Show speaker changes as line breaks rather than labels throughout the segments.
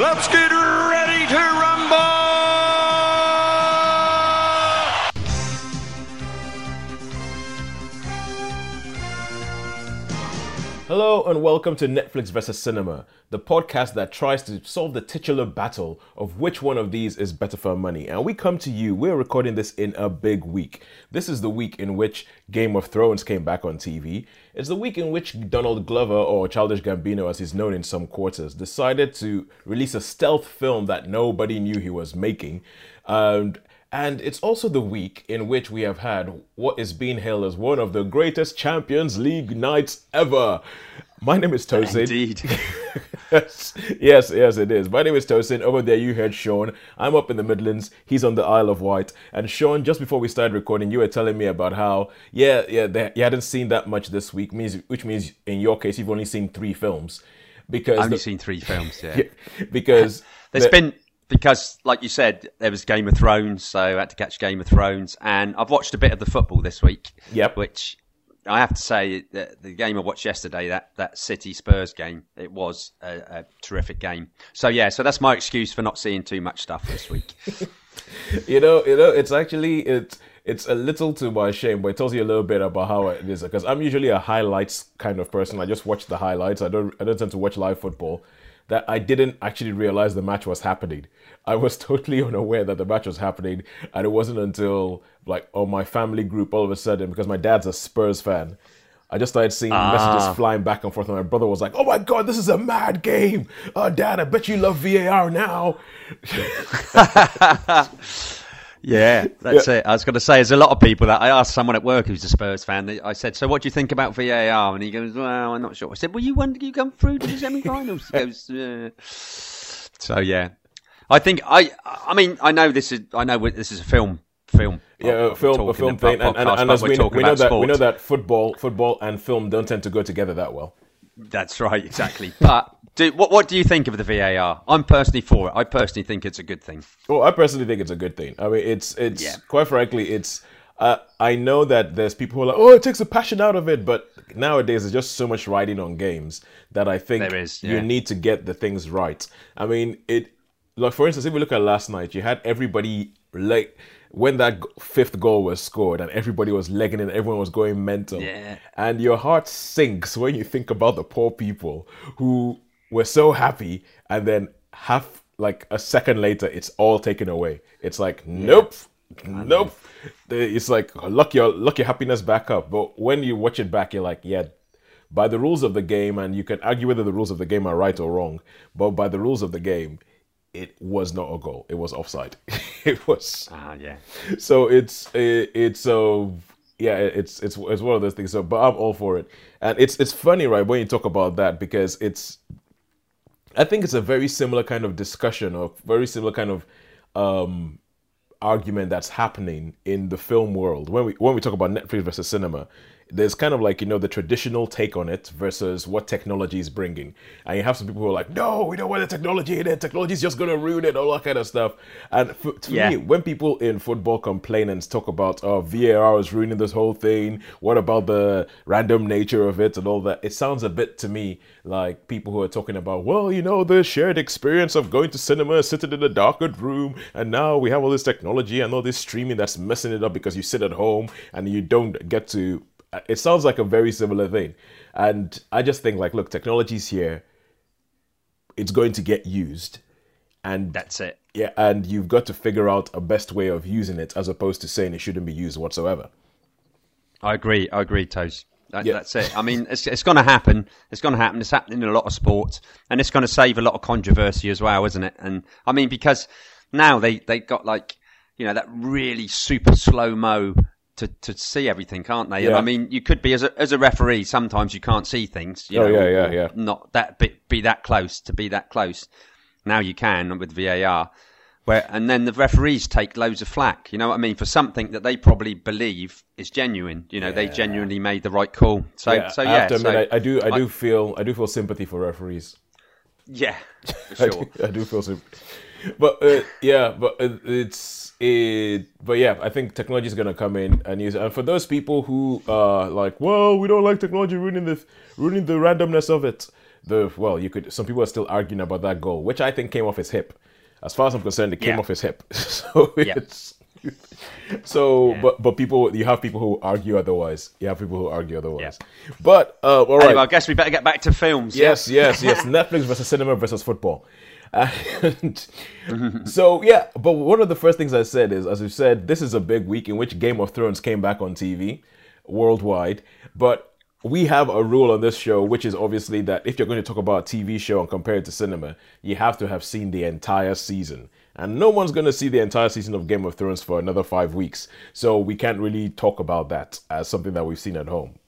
Let's get ready
Hello and welcome to Netflix vs. Cinema, the podcast that tries to solve the titular battle of which one of these is better for money. And we come to you, we're recording this in a big week. This is the week in which Game of Thrones came back on TV. It's the week in which Donald Glover, or Childish Gambino as he's known in some quarters, decided to release a stealth film that nobody knew he was making. And and it's also the week in which we have had what is being hailed as one of the greatest Champions League nights ever. My name is Tosin.
Indeed.
yes, yes, yes, it is. My name is Tosin. Over there, you heard Sean. I'm up in the Midlands. He's on the Isle of Wight. And Sean, just before we started recording, you were telling me about how, yeah, yeah, they, you hadn't seen that much this week, means which means in your case, you've only seen three films. Because I've
Only
the-
seen three films, yeah.
because
There's
the-
been because, like you said, there was Game of Thrones, so I had to catch Game of Thrones, and I've watched a bit of the football this week.
Yep.
Which I have to say, the, the game I watched yesterday, that that City Spurs game, it was a, a terrific game. So yeah, so that's my excuse for not seeing too much stuff this week.
you know, you know, it's actually it's it's a little to my shame, but it tells you a little bit about how it is. Because I'm usually a highlights kind of person. I just watch the highlights. I don't I don't tend to watch live football. That I didn't actually realize the match was happening. I was totally unaware that the match was happening, and it wasn't until like on my family group all of a sudden because my dad's a Spurs fan. I just started seeing ah. messages flying back and forth, and my brother was like, "Oh my god, this is a mad game! Oh, Dad, I bet you love VAR now."
Yeah, that's it. I was going to say, there's a lot of people that I asked someone at work who's a Spurs fan. I said, "So, what do you think about VAR?" And he goes, "Well, I'm not sure." I said, "Well, you won. You come through to the semi-finals." He goes. "So, yeah, I think I. I mean, I know this is. I know this is a film. Film.
Yeah, a film, a film thing, and, and,
podcast,
and as we, know- we know
about
that we know that football, football, and film don't tend to go together that well.
That's right, exactly. but do, what what do you think of the VAR? I'm personally for it. I personally think it's a good thing.
Well, I personally think it's a good thing. I mean, it's it's
Yeah.
quite frankly, it's. Uh, I know that there's people who are like, oh, it takes the passion out of it, but nowadays there's just so much writing on games that I think
There is,
you need to get the things right. I mean, it like for instance, if we look at last night, you had everybody like when that fifth goal was scored and everybody was legging it, everyone was going mental.
Yeah.
And your heart sinks when you think about the poor people who were so happy and then half like a second later it's all taken away. It's like nope. Nope. It's like lock your lock your happiness back up. But when you watch it back, you're like, yeah, by the rules of the game, and you can argue whether the rules of the game are right or wrong, but by the rules of the game, it was not a goal. It was offside. it was
Ah, yeah.
so it's it, it's so yeah it's it's it's one of those things so but i'm all for it and it's it's funny right when you talk about that because it's i think it's a very similar kind of discussion or very similar kind of um argument that's happening in the film world. When we when we talk about netflix versus cinema there's kind of like you know the traditional take on it versus what technology is bringing. And you have some people who are like no we don't want the technology in it. Technology is just going to ruin it all that kind of stuff. And for, to
Yeah.
me when people in football complain and talk about oh var is ruining this whole thing. What about the random nature of it and all that? It sounds a bit to me like people who are talking about well you know the shared experience of going to cinema sitting in a darkened room and now we have all this technology and all this streaming that's messing it up because you sit at home and you don't get to it sounds like a very similar thing and i just think like look technology's here it's going to get used and
That's it.
yeah, and you've got to figure out a best way of using it as opposed to saying it shouldn't be used whatsoever.
I agree. I agree, Toes. That,
Yeah.
That's it. I mean, it's, it's going to happen. It's going to happen. It's happening in a lot of sports, and it's going to save a lot of controversy as well, isn't it? And I mean, because now they they got like you know that really super slow mo to, to see everything, can't they? And I mean, you could be as a as a referee. Sometimes you can't see things. You
Oh,
know,
yeah, yeah, yeah.
Not that be, be that close to be that close. Now you can with VAR. Where, and then the referees take loads of flack, you know what I mean, for something that they probably believe is genuine. You know, they genuinely made the right call. So,
yeah,
so
I
yeah,
to admit, I, I do, I do feel, I do feel sympathy for referees.
yeah, for
I
sure.
do, I do feel sympathy. But uh, yeah, but it's it. But yeah, I think technology is gonna come in and use. It. And for those people who are like, well, we don't like technology ruining the ruining the randomness of it. the well, you could. Some people are still arguing about that goal, which I think came off his hip. As far as I'm concerned, it came
Yeah.
off his hip. so
Yeah.
it's. So,
Yeah.
but but people, you have people who argue otherwise. You have people who argue otherwise. But uh, all right.
Anyway, I guess we better get back to films.
Yes, yes, yes. Netflix versus cinema versus football. And so yeah, but one of the first things I said is, as you said, this is a big week in which Game of Thrones came back on TV worldwide. But we have a rule on this show, which is obviously that if you're going to talk about a TV show and compare it to cinema, you have to have seen the entire season. And no one's going to see the entire season of Game of Thrones for another five weeks. So we can't really talk about that as something that we've seen at home.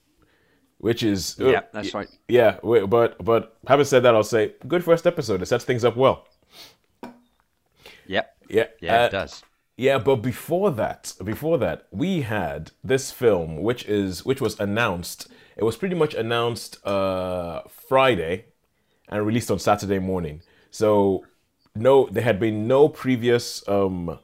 Which is
Yeah, that's right.
yeah, but but having said that, I'll say good first episode. It sets things up well.
Yep.
Yeah,
Yeah,
uh,
it does.
Yeah, but before that, before that, we had this film, which is which was announced. It was pretty much announced uh, Friday and released on Saturday morning. So no, there had been no previous um,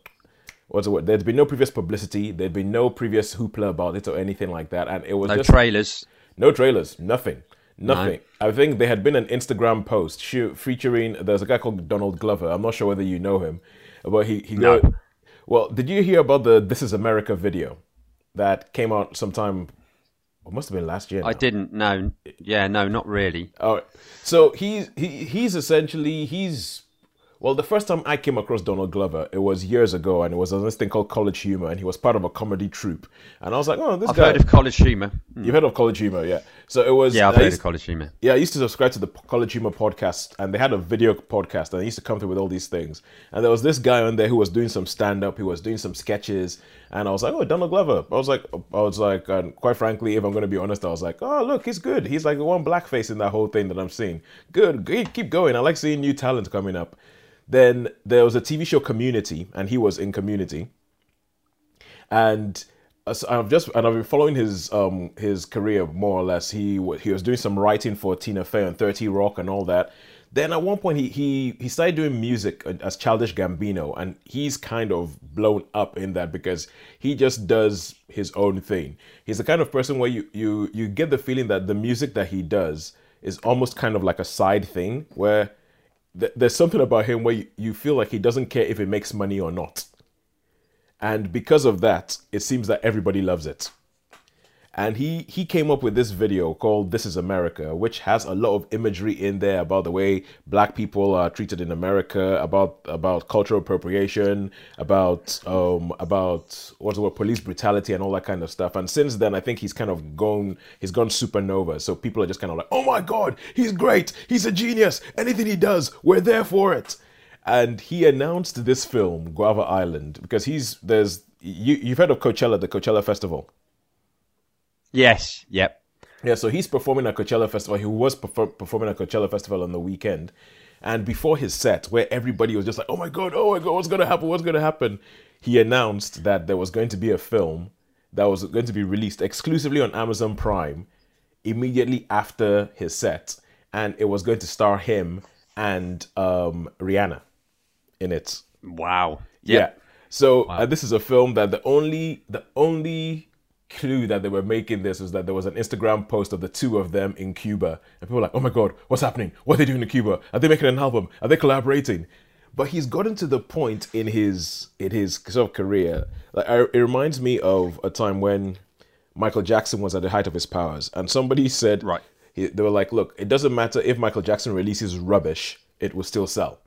what's the word? There'd been no previous publicity. There'd been no previous hoopla about it or anything like that, and it was
No
just
trailers.
No trailers, nothing, nothing. I think there had been an Instagram post featuring. There's a guy called Donald Glover. I'm not sure whether you know him, but he he.
No.
go- well, did you hear about the "This Is America" video that came out sometime? It must have been last year.
I didn't. No. Yeah, no, not really.
All right. So he's he, he's essentially he's well the first time I came across Donald Glover it was years ago and it was on this thing called College Humor and he was part of a comedy troupe and I was like oh this
I've
guy
heard of College Humor. Hmm.
you've heard of College Humor yeah so it was
Yeah, I've
I
heard
used-
of College Humor.
yeah, I used to subscribe to the College Humor podcast, and they had a video podcast, and I used to come through with all these things. And there was this guy on there who was doing some stand up, he was doing some sketches, and I was like, "Oh, Donald Glover." I was like, I was like, and quite frankly, if I'm going to be honest, I was like, "Oh, look, he's good. He's like the one blackface in that whole thing that I'm seeing. Good, keep going. I like seeing new talent coming up." Then there was a TV show Community, and he was in Community and uh, I've just and I've been following his um his career more or less. He he was doing some writing for Tina Fey and Thirty Rock and all that. Then at one point he he he started doing music as Childish Gambino, and he's kind of blown up in that because he just does his own thing. He's the kind of person where you you you get the feeling that the music that he does is almost kind of like a side thing where th- there's something about him where you, you feel like he doesn't care if it makes money or not. And because of that, it seems that everybody loves it. And he he came up with this video called "This Is America," which has a lot of imagery in there about the way Black people are treated in America, about about cultural appropriation, about um about what's the word, police brutality, and all that kind of stuff. And since then, I think he's kind of gone he's gone supernova. So people are just kind of like, "Oh my God, he's great! He's a genius! Anything he does, we're there for it." and he announced this film Guava Island because he's there's you you've heard of Coachella the Coachella festival
Yes. Yep.
yeah so he's performing at Coachella festival he was perfor- performing at Coachella festival on the weekend and before his set where everybody was just like oh my god oh my god what's gonna happen what's gonna happen he announced that there was going to be a film that was going to be released exclusively on Amazon Prime immediately after his set and it was going to star him and um, Rihanna in it
Wow.
yeah. So uh, this is a film that the only the only clue that they were making this was that there was an Instagram post of the two of them in Cuba, and people were like, "Oh my god, what's happening? What are they doing in Cuba? Are they making an album? Are they collaborating?" But he's gotten to the point in his in his sort of career. Like I, it reminds me of a time when Michael Jackson was at the height of his powers, and somebody said,
Right.
he, they were like, "Look, it doesn't matter if Michael Jackson releases rubbish; it will still sell."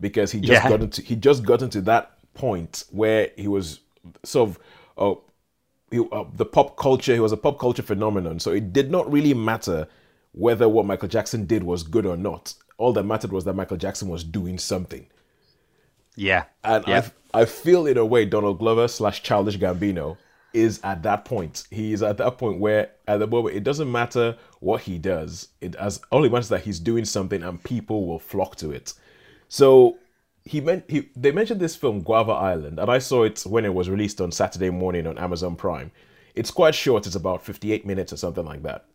because he just
Yeah.
got into he just got into that point where he was sort of uh, he, uh, the pop culture he was a pop culture phenomenon so it did not really matter whether what Michael Jackson did was good or not all that mattered was that Michael Jackson was doing something
Yeah.
and
Yep.
I I feel in a way Donald Glover slash Childish Gambino is at that point. He is at that point where at the moment it doesn't matter what he does. It as only matters that he's doing something and people will flock to it. So he meant he they mentioned this film Guava Island, and I saw it when it was released on Saturday morning on Amazon Prime. It's quite short. It's about fifty-eight minutes or something like that.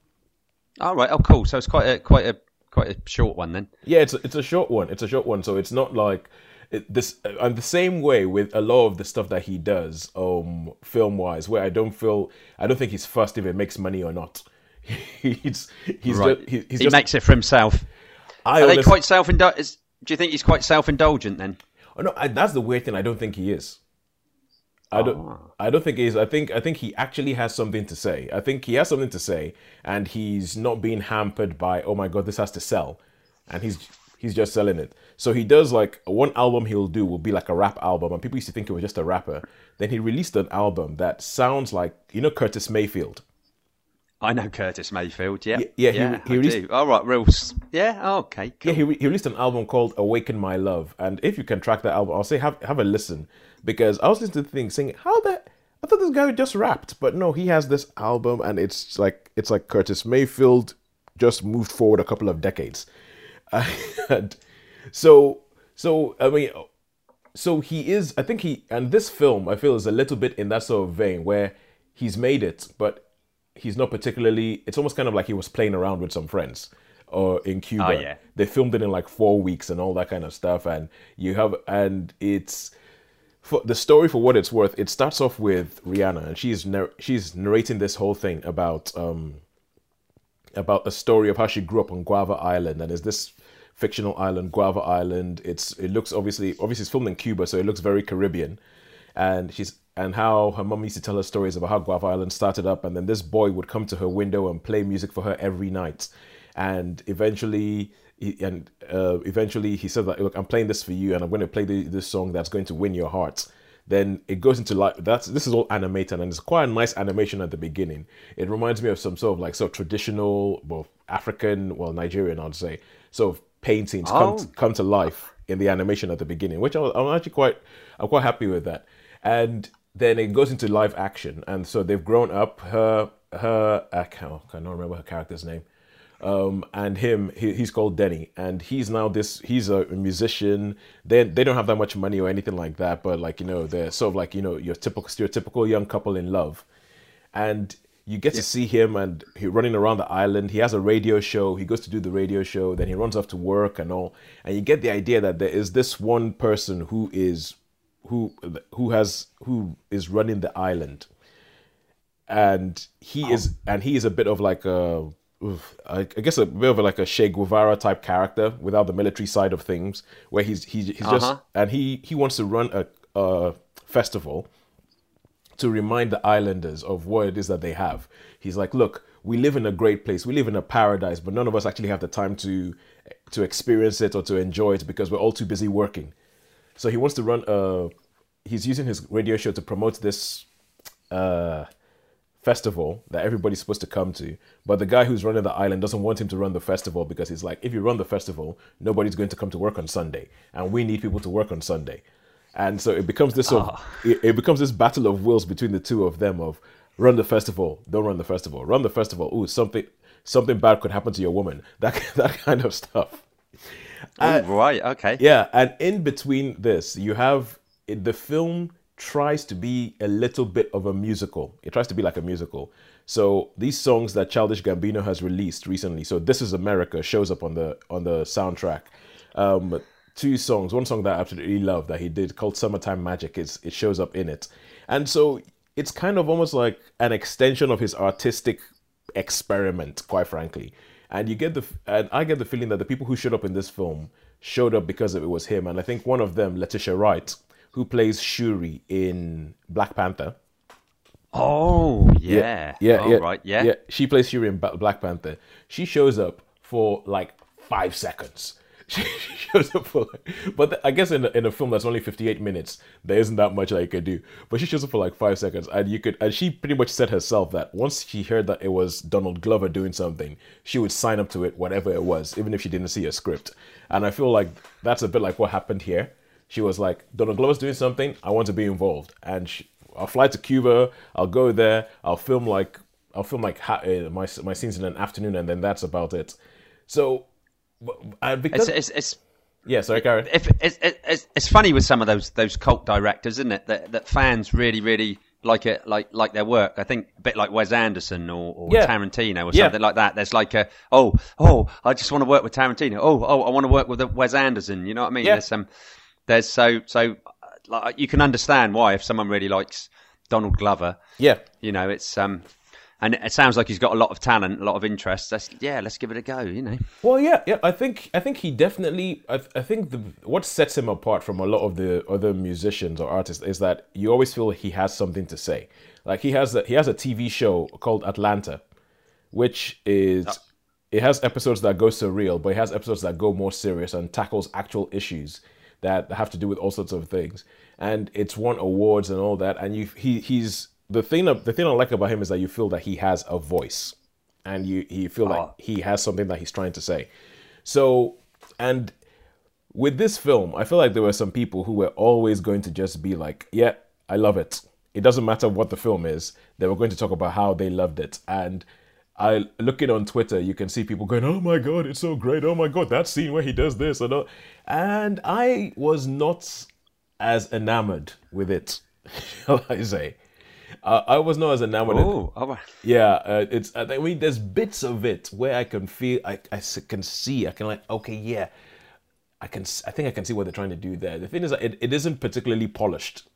All right. Oh, cool. So it's quite a quite a quite a short one then.
Yeah, it's a, it's a short one. It's a short one, so it's not like it, this. And the same way with a lot of the stuff that he does, um, film wise, where I don't feel, I don't think he's fussed if it makes money or not. he's he's
Right.
just he, he's
he
just
makes it for himself.
I
Are they quite self indulgent? Do you think he's quite self indulgent then?
Oh, no, I, that's the weird thing. I don't think he is. I don't.
Oh.
I don't think he is. I think. I think he actually has something to say. I think he has something to say, and he's not being hampered by, oh my god, this has to sell, and he's he's just selling it. So he does like one album he'll do will be like a rap album, and people used to think it was just a rapper. Then he released an album that sounds like you know Curtis Mayfield.
I know Curtis Mayfield. Yeah,
yeah, he-
yeah,
he
I
released-
do. All right, real. Yeah, oh, okay, cool.
Yeah, he, re- he released an album called "Awaken My Love," and if you can track that album, I'll say have have a listen because I was listening to the thing saying how the I thought this guy just rapped, but no, he has this album and it's like it's like Curtis Mayfield just moved forward a couple of decades, and so so I mean. So he is, I think he, and this film I feel is a little bit in that sort of vein where he's made it, but he's not particularly. It's almost kind of like he was playing around with some friends, or in Cuba.
Oh, yeah.
They filmed it in like four weeks and all that kind of stuff, and you have, and it's for the story for what it's worth. It starts off with Rihanna, and she's nar- she's narrating this whole thing about um about a story of how she grew up on Guava Island, and is this fictional island, Guava Island. It's it looks obviously obviously it's filmed in Cuba, so it looks very Caribbean, and she's and how her mom used to tell her stories about how Guava Island started up, and then this boy would come to her window and play music for her every night, and eventually. He, and uh, eventually he said that look i'm playing this for you and i'm going to play the, this song that's going to win your heart then it goes into like that's this is all animated and it's quite a nice animation at the beginning it reminds me of some sort of like sort of traditional well african well nigerian i'd say sort of paintings come,
Oh.
come to life in the animation at the beginning which i'm actually quite i'm quite happy with that and then it goes into live action and so they've grown up her her i can't, I can't remember her character's name um, and him, he, he's called Denny, and he's now this. He's a musician. They they don't have that much money or anything like that, but like you know, they're sort of like you know your typical stereotypical young couple in love, and you get to see him and he running around the island. He has a radio show. He goes to do the radio show. Then he runs off to work and all. And you get the idea that there is this one person who is who who has who is running the island and he is and he is a bit of like a I, guess a bit of like a Che Guevara type character without the military side of things, where he's he's, he's just
Uh-huh.
and he he wants to run a, a festival to remind the islanders of what it is that they have. He's like, look, we live in a great place, we live in a paradise, but none of us actually have the time to to experience it or to enjoy it because we're all too busy working. So he wants to run a. He's using his radio show to promote this uh, festival that everybody's supposed to come to. But the guy who's running the island doesn't want him to run the festival because he's like, if you run the festival, nobody's going to come to work on Sunday, and we need people to work on Sunday. And so it becomes this sort of, it, it becomes this battle of wills between the two of them of run the festival, don't run the festival, run the festival. Ooh, something something bad could happen to your woman. That that kind of stuff.
Oh, right, okay.
Yeah, and in between this, you have the film tries to be a little bit of a musical. It tries to be like a musical. So these songs that Childish Gambino has released recently, so "This Is America" shows up on the on the soundtrack. Um, two songs, one song that I absolutely love that he did called "Summertime Magic." It's, it shows up in it, and so it's kind of almost like an extension of his artistic experiment, quite frankly. And you get the and I get the feeling that the people who showed up in this film showed up because it was him. And I think one of them, Letitia Wright, who plays Shuri in Black Panther.
Oh, yeah.
yeah,
oh,
yeah,
right, yeah.
yeah. She plays Shuri in Black Panther. She shows up for like five seconds. She, shows up for like, but th- I guess in a, in a film that's only fifty eight minutes, there isn't that much that you could do. But she shows up for like five seconds, and you could, and she pretty much said herself that once she heard that it was Donald Glover doing something, she would sign up to it, whatever it was, even if she didn't see a script. And I feel like that's a bit like what happened here. She was like, Donald Glover's doing something, I want to be involved, and she, I'll fly to Cuba, I'll go there, I'll film like I'll film like ha- uh, my my scenes in an afternoon, and then that's about it. So, and because
It's, it's, it's,
yeah, sorry,
if, it's, it's, it's funny with some of those those cult directors, isn't it? That, that fans really, really like it, like like their work. I think a bit like Wes Anderson or, or
Yeah.
Tarantino or
Yeah.
something like that. There's like a oh oh I just want to work with Tarantino. Oh oh I want to work with Wes Anderson. You know what I mean?
Yeah.
There's some there's so so uh, like you can understand why if someone really likes Donald Glover,
Yeah,
you know it's um and it sounds like he's got a lot of talent, a lot of interest. Let's, yeah, let's give it a go. You know.
Well, yeah, yeah. I think I think he definitely. I, I think the what sets him apart from a lot of the other musicians or artists is that you always feel he has something to say. Like he has a, he has a TV show called Atlanta, which is oh. it has episodes that go surreal, but it has episodes that go more serious and tackles actual issues that have to do with all sorts of things. And it's won awards and all that. And you he he's the thing the thing I like about him is that you feel that he has a voice, and you you feel like oh. he has something that he's trying to say. So and with this film, I feel like there were some people who were always going to just be like, "Yeah, I love it." It doesn't matter what the film is; they were going to talk about how they loved it. And I look it on Twitter, you can see people going, "Oh my god, it's so great! Oh my god, that scene where he does this and all." And I was not as enamored with it, shall I say? Uh, I was not as enamored.
Oh, all right.
Yeah, uh, it's. I mean, there's bits of it where I can feel, I, I can see, I can like, okay, yeah, I can. I think I can see what they're trying to do there. The thing is, it, it isn't particularly polished,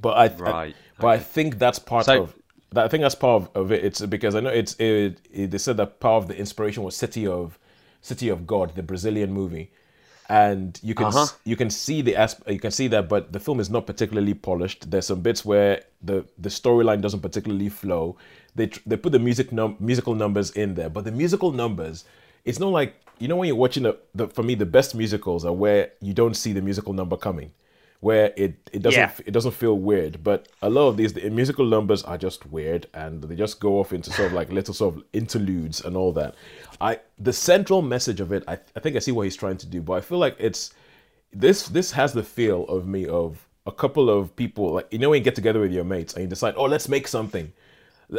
but I, I-
Right,
but I think that's part
So-
of. That, I think that's part of, of it. It's because I know it's. It, it, they said that part of the inspiration was City of, City of God, the Brazilian movie, and you can
Uh-huh.
you can see the asp- you can see that, but the film is not particularly polished. There's some bits where the the storyline doesn't particularly flow. They tr- they put the music num- musical numbers in there, but the musical numbers, it's not like you know when you're watching the, the for me the best musicals are where you don't see the musical number coming, where it it doesn't
Yeah.
it doesn't feel weird. But a lot of these the musical numbers are just weird, and they just go off into sort of like little sort of interludes and all that. I the central message of it, I, I think I see what he's trying to do, but I feel like it's this this has the feel of me of a couple of people like you know when you get together with your mates and you decide oh let's make something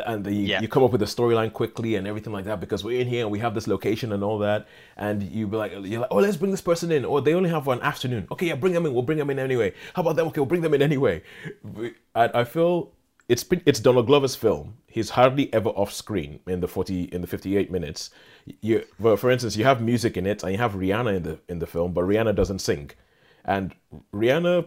and the,
Yeah.
you come up with a storyline quickly and everything like that because we're in here and we have this location and all that. And you be like you're like oh let's bring this person in. Or they only have one afternoon. Okay yeah bring them in. We'll bring them in anyway. How about them? Okay we'll bring them in anyway. I, I feel it's it's Donald Glover's film. He's hardly ever off screen in the 40 in the 58 minutes. You for, for instance you have music in it and you have Rihanna in the in the film but Rihanna doesn't sing. And Rihanna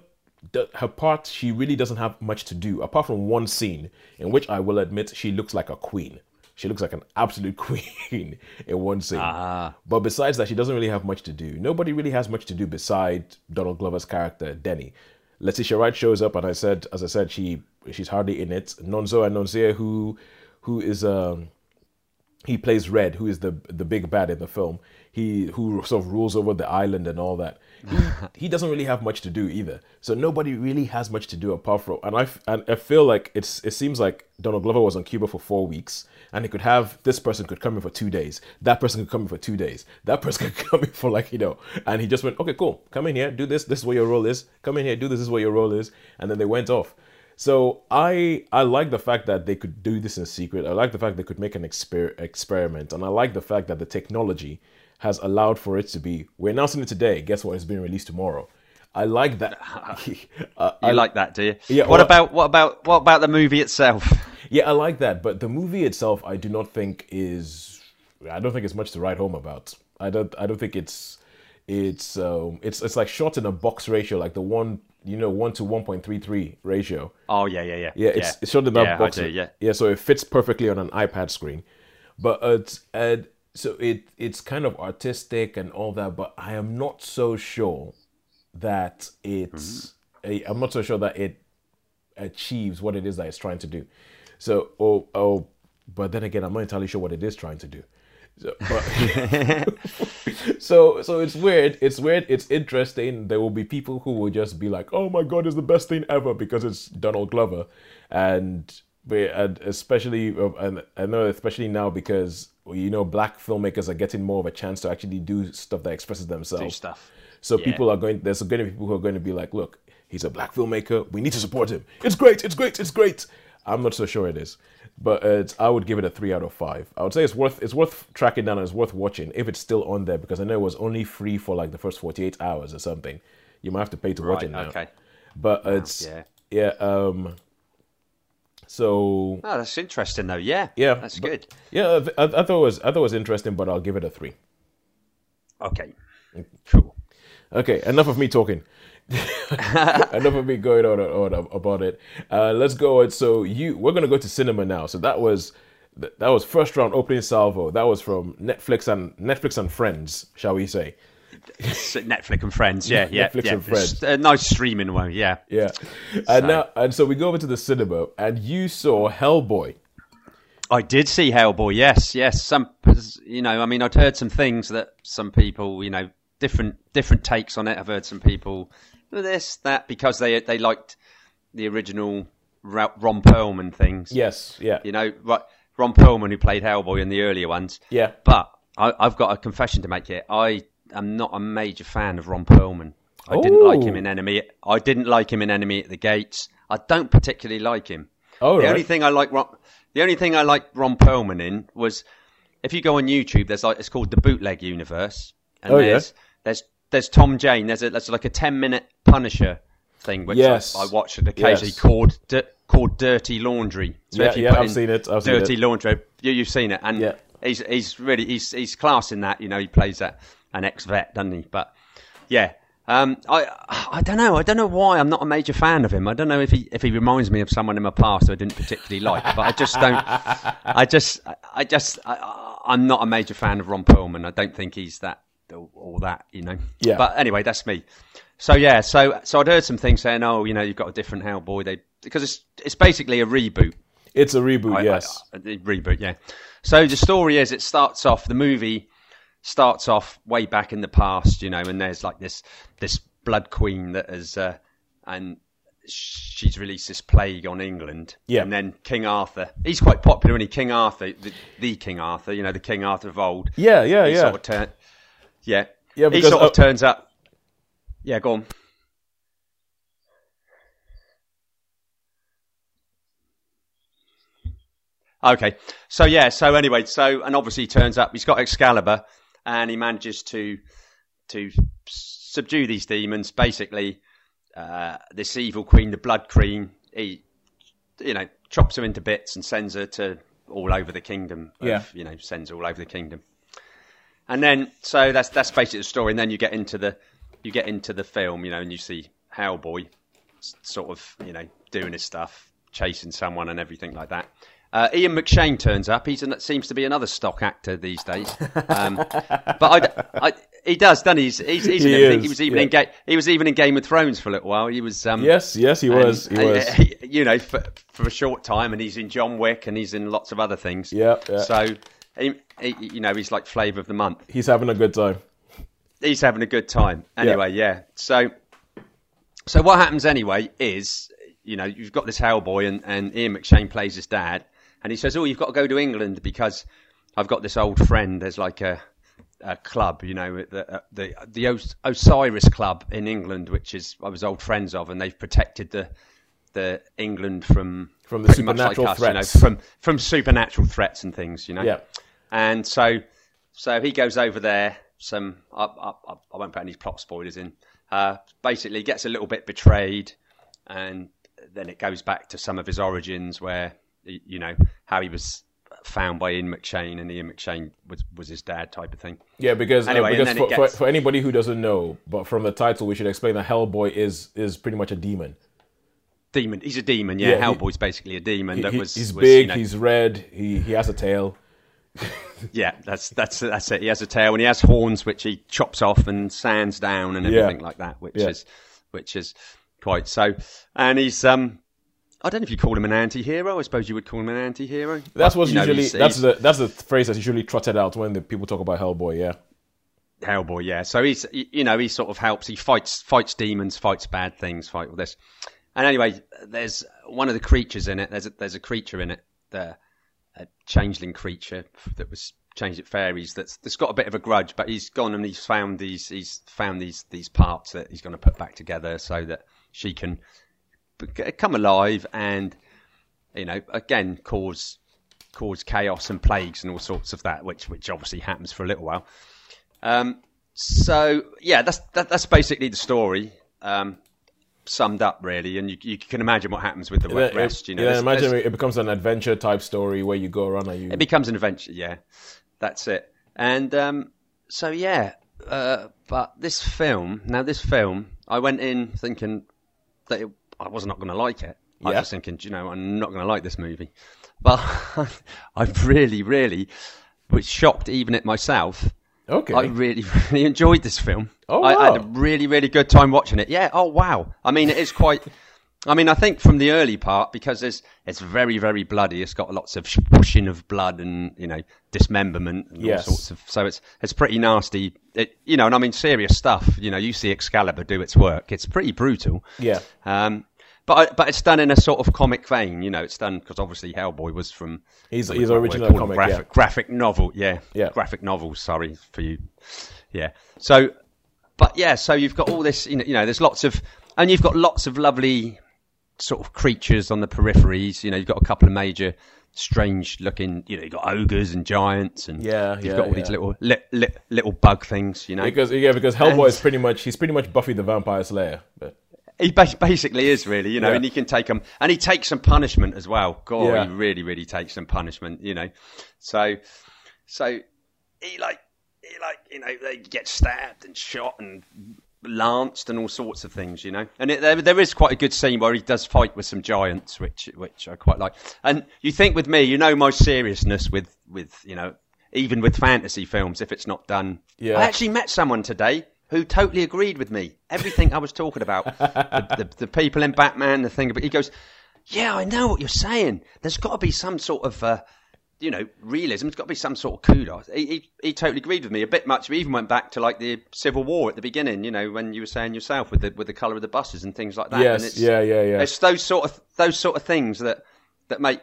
the, her part she really doesn't have much to do apart from one scene in which I will admit she looks like a queen. She looks like an absolute queen in one scene.
Ah.
But besides that, she doesn't really have much to do. Nobody really has much to do beside Donald Glover's character Denny. Letitia Wright shows up, and I said, as I said, she she's hardly in it. Nonso Anozie, who who is um he plays Red, who is the the big bad in the film. He who sort of rules over the island and all that. He, doesn't really have much to do either. So nobody really has much to do apart from. And I and I feel like it's it seems like Donald Glover was on Cuba for four weeks, and he could have this person could come in for two days, that person could come in for two days, that person could come in for like you know, and he just went, okay, cool, come in here, do this. This is what your role is. Come in here, do this. This is what your role is, and then they went off. So I I like the fact that they could do this in secret. I like the fact they could make an exper- experiment, and I like the fact that the technology has allowed for it to be. We're announcing it today. Guess what? It's being released tomorrow. I like that. uh,
You
I,
like that, do you?
Yeah,
What
well-
about what about what about the movie itself?
yeah, I like that. But the movie itself, I do not think is. I don't think it's much to write home about. I don't. I don't think it's. It's um. It's it's like shot in a box ratio, like the one you know one to one point three three ratio.
Oh yeah, yeah, yeah.
Yeah, it's, it's shot in that
yeah,
box.
Do, yeah.
yeah, so it fits perfectly on an iPad screen. But uh, it's and so it it's kind of artistic and all that. But I am not so sure that it's. I- I'm not so sure that it achieves what it is that it's trying to do. So oh oh, but then again, I'm not entirely sure what it is trying to do. So, but, so so it's weird. It's weird. It's interesting. There will be people who will just be like, "Oh my god, it's the best thing ever" because it's Donald Glover, and but- especially and I know especially now because you know black filmmakers are getting more of a chance to actually do stuff that expresses themselves.
Do stuff.
So
Yeah.
people are going. There's going to be people who are going to be like, "Look, he's a black filmmaker. We need to support him. It's great. It's great. It's great." I'm not so sure it is, but uh, it's, I would give it a three out of five. I would say it's worth it's worth tracking down and it's worth watching if it's still on there because I know it was only free for like the first 48 hours or something. You might have to pay to watch it now.
okay.
But it's
yeah.
yeah. Um. So
Oh, that's interesting though. Yeah.
yeah,
That's
but-
good.
Yeah, I, I, I thought it was I thought it was interesting, but I'll give it a three.
Okay. Cool.
Okay, enough of me talking. enough of me going on and on about it. Uh, let's go on. So you, we're gonna go to cinema now. So that was that was first round opening salvo. That was from Netflix and Netflix and Friends, shall we say?
Netflix and Friends, yeah, yeah,
Netflix
yeah.
and Friends.
A nice streaming one, yeah.
Yeah. And now, and so we go over to the cinema, and you saw Hellboy.
I did see Hellboy. Yes, yes. Some, you know, I mean, I'd heard some things that some people, you know, different different takes on it. I've heard some people oh, this that because they they liked the original Ron Perlman things.
Yes. Yeah.
You know, Ron Perlman who played Hellboy in the earlier ones.
Yeah.
But I, I've got a confession to make here. I am not a major fan of Ron Perlman. I didn't like him in Enemy. I didn't like him in Enemy at the Gates. I don't particularly like him.
Oh,
the
right.
only thing I like Ron, the only thing I like Ron Perlman in was if you go on YouTube, there's like it's called the Bootleg Universe, and
Oh, yeah.
there's there's there's Tom Jane. There's a there's like a ten minute Punisher thing which
Yes.
I, I watch it occasionally
Yes.
called di- called Dirty Laundry. So
Yeah,
if you
yeah, I've seen it, I've seen
Dirty
it.
Laundry. You, you've seen it, and
Yeah.
he's he's really he's he's class in that. You know, he plays that an ex vet, doesn't he? But yeah. Um, I I don't know. I don't know why I'm not a major fan of him. I don't know if he if he reminds me of someone in my past who I didn't particularly like. But I just don't. I just I just I, I'm not a major fan of Ron Perlman. I don't think he's that all that. You know.
Yeah.
But anyway, that's me. So yeah. So so I'd heard some things saying, oh, you know, you've got a different Hellboy. They because it's it's basically a reboot.
It's a reboot.
I-
yes.
I- I- reboot, yeah. So the story is it starts off the movie starts off way back in the past, you know, and there's like this this blood queen that has uh, and she's released this plague on England.
Yeah.
And then King Arthur. He's quite popular, isn't he? King Arthur, the, the King Arthur, you know, the King Arthur of old.
yeah. Yeah.
He
Yeah.
sort of turn, yeah.
Yeah,
he
because,
sort of
uh,
turns up. Yeah, go on. Okay, so yeah, so anyway, so and obviously he turns up. He's got Excalibur, and he manages to to subdue these demons. Basically, uh, this evil queen, the Blood Queen, he you know chops her into bits and sends her to all over the kingdom. Of,
Yeah.
you know, sends her all over the kingdom. And then, so that's that's basically the story. And then you get into the you get into the film, you know, and you see Hellboy sort of, you know, doing his stuff, chasing someone and everything like that. Uh, Ian McShane turns up. He's an, seems to be another stock actor these days. Um, but I, I, he does, doesn't he? He's, he's, he's
He is,
He was even
yeah.
in Ga- he was even in Game of Thrones for a little while. He was um,
Yes. Yes. He was. He was.
uh, he- you know, for, for a short time, and he's in John Wick, and he's in lots of other things.
Yeah, yeah.
So, he, he, you know, he's like flavour of the month.
He's having a good time.
He's having a good time. Anyway, yeah. So, so what happens anyway is, you know, you've got this Hellboy, and, and Ian McShane plays his dad, and he says, "Oh, you've got to go to England because I've got this old friend. There's like a." A club, you know, the the the Os- Osiris Club in England, which is I was old friends of, and they've protected the the England from
From the
much like
supernatural
us, you know,
threats.
from from supernatural threats and things, you know.
Yeah.
And so, so he goes over there. Some I, I, I won't put any plot spoilers in. Uh, basically, gets a little bit betrayed, and then it goes back to some of his origins, where you know how he was found by Ian McShane, and Ian McShane was was his dad, type of thing.
Yeah, because uh,
Anyway, and
because for,
it
for, for anybody who doesn't know, but from the title, we should explain that Hellboy is is pretty much a demon.
Demon, he's a demon. Yeah,
Yeah, he-
Hellboy's basically a demon
He-
that was.
he's
was,
big,
you know-
he's red, he he has a tail.
Yeah, that's that's that's it. He has a tail and he has horns which he chops off and sands down and
Yeah.
everything like that, which
Yeah.
is which is quite so. And he's um, I don't know if you call him an anti-hero. I suppose you would call him an anti-hero.
That's what's
you know,
usually that's the that's the phrase that's usually trotted out when the people talk about Hellboy. Yeah,
Hellboy. Yeah, so he's you know he sort of helps. He fights fights demons, fights bad things, fight all this. And anyway, there's one of the creatures in it. There's a, there's a creature in it, the a changeling creature that was changed at fairies. That's that's got a bit of a grudge, but he's gone and he's found these he's found these these parts that he's going to put back together so that she can come alive and you know again cause cause chaos and plagues and all sorts of that, which which obviously happens for a little while. Um, so yeah, that's that, that's basically the story. Um, summed up really, and you, you can imagine what happens with the rest. You know,
yeah,
There's-
imagine
there's-
it becomes an adventure type story where you go around and you.
it becomes an adventure. Yeah, that's it. And um, so yeah, uh, but this film now, this film, I went in thinking that it, I was not going to like it. I
Yeah.
was thinking, you know, I'm not going to like this movie. But I really, really was shocked even at myself.
Okay.
I really, really enjoyed this film.
Oh,
I, I had a really, really good time watching it. Yeah. Oh, wow. I mean, it is quite. I mean, I think from the early part because it's it's very, very bloody. It's got lots of whooshing of blood and you know dismemberment and
Yes.
all sorts of. So it's it's pretty nasty. It, you know, and I mean serious stuff. You know, you see Excalibur do its work. It's pretty brutal.
yeah.
Um, but I- but it's done in a sort of comic vein. You know, it's done because obviously Hellboy was from
He's he's original comic.
them
Yeah.
graphic, graphic novel. Yeah,
Yeah.
graphic novels. Sorry for you. Yeah. So, but yeah, so you've got all this. You know, you know, there's lots of, and you've got lots of lovely sort of creatures on the peripheries. You know, you've got a couple of major. Strange looking, you know, you've got ogres and giants, and
Yeah,
you've
yeah,
got all these little li- li- little bug things, you know.
Because yeah, because Hellboy is pretty much he's pretty much Buffy the Vampire Slayer. But
He basically is really, you know,
Yeah.
and he can take them, and he takes some punishment as well. God,
Yeah.
he really, really takes some punishment, you know. So, so he like, he like, you know, they get stabbed and shot and lanced and all sorts of things, you know. And it, there, there is quite a good scene where he does fight with some giants, which, which I quite like. And you think with me, you know, my seriousness with, with, you know, even with fantasy films, if it's not done.
Yeah.
I actually met someone today who totally agreed with me. Everything I was talking about, the, the, the people in Batman, the thing. But he goes, "Yeah, I know what you're saying. There's got to be some sort of, uh, you know, realism. There's got to be some sort of kudos." He, he, he totally agreed with me a bit much. We even went back to like the Civil War at the beginning. You know, when you were saying yourself with the with the color of the buses and things like that.
Yes,
and it's,
yeah, yeah, yeah.
It's those sort of those sort of things that that make.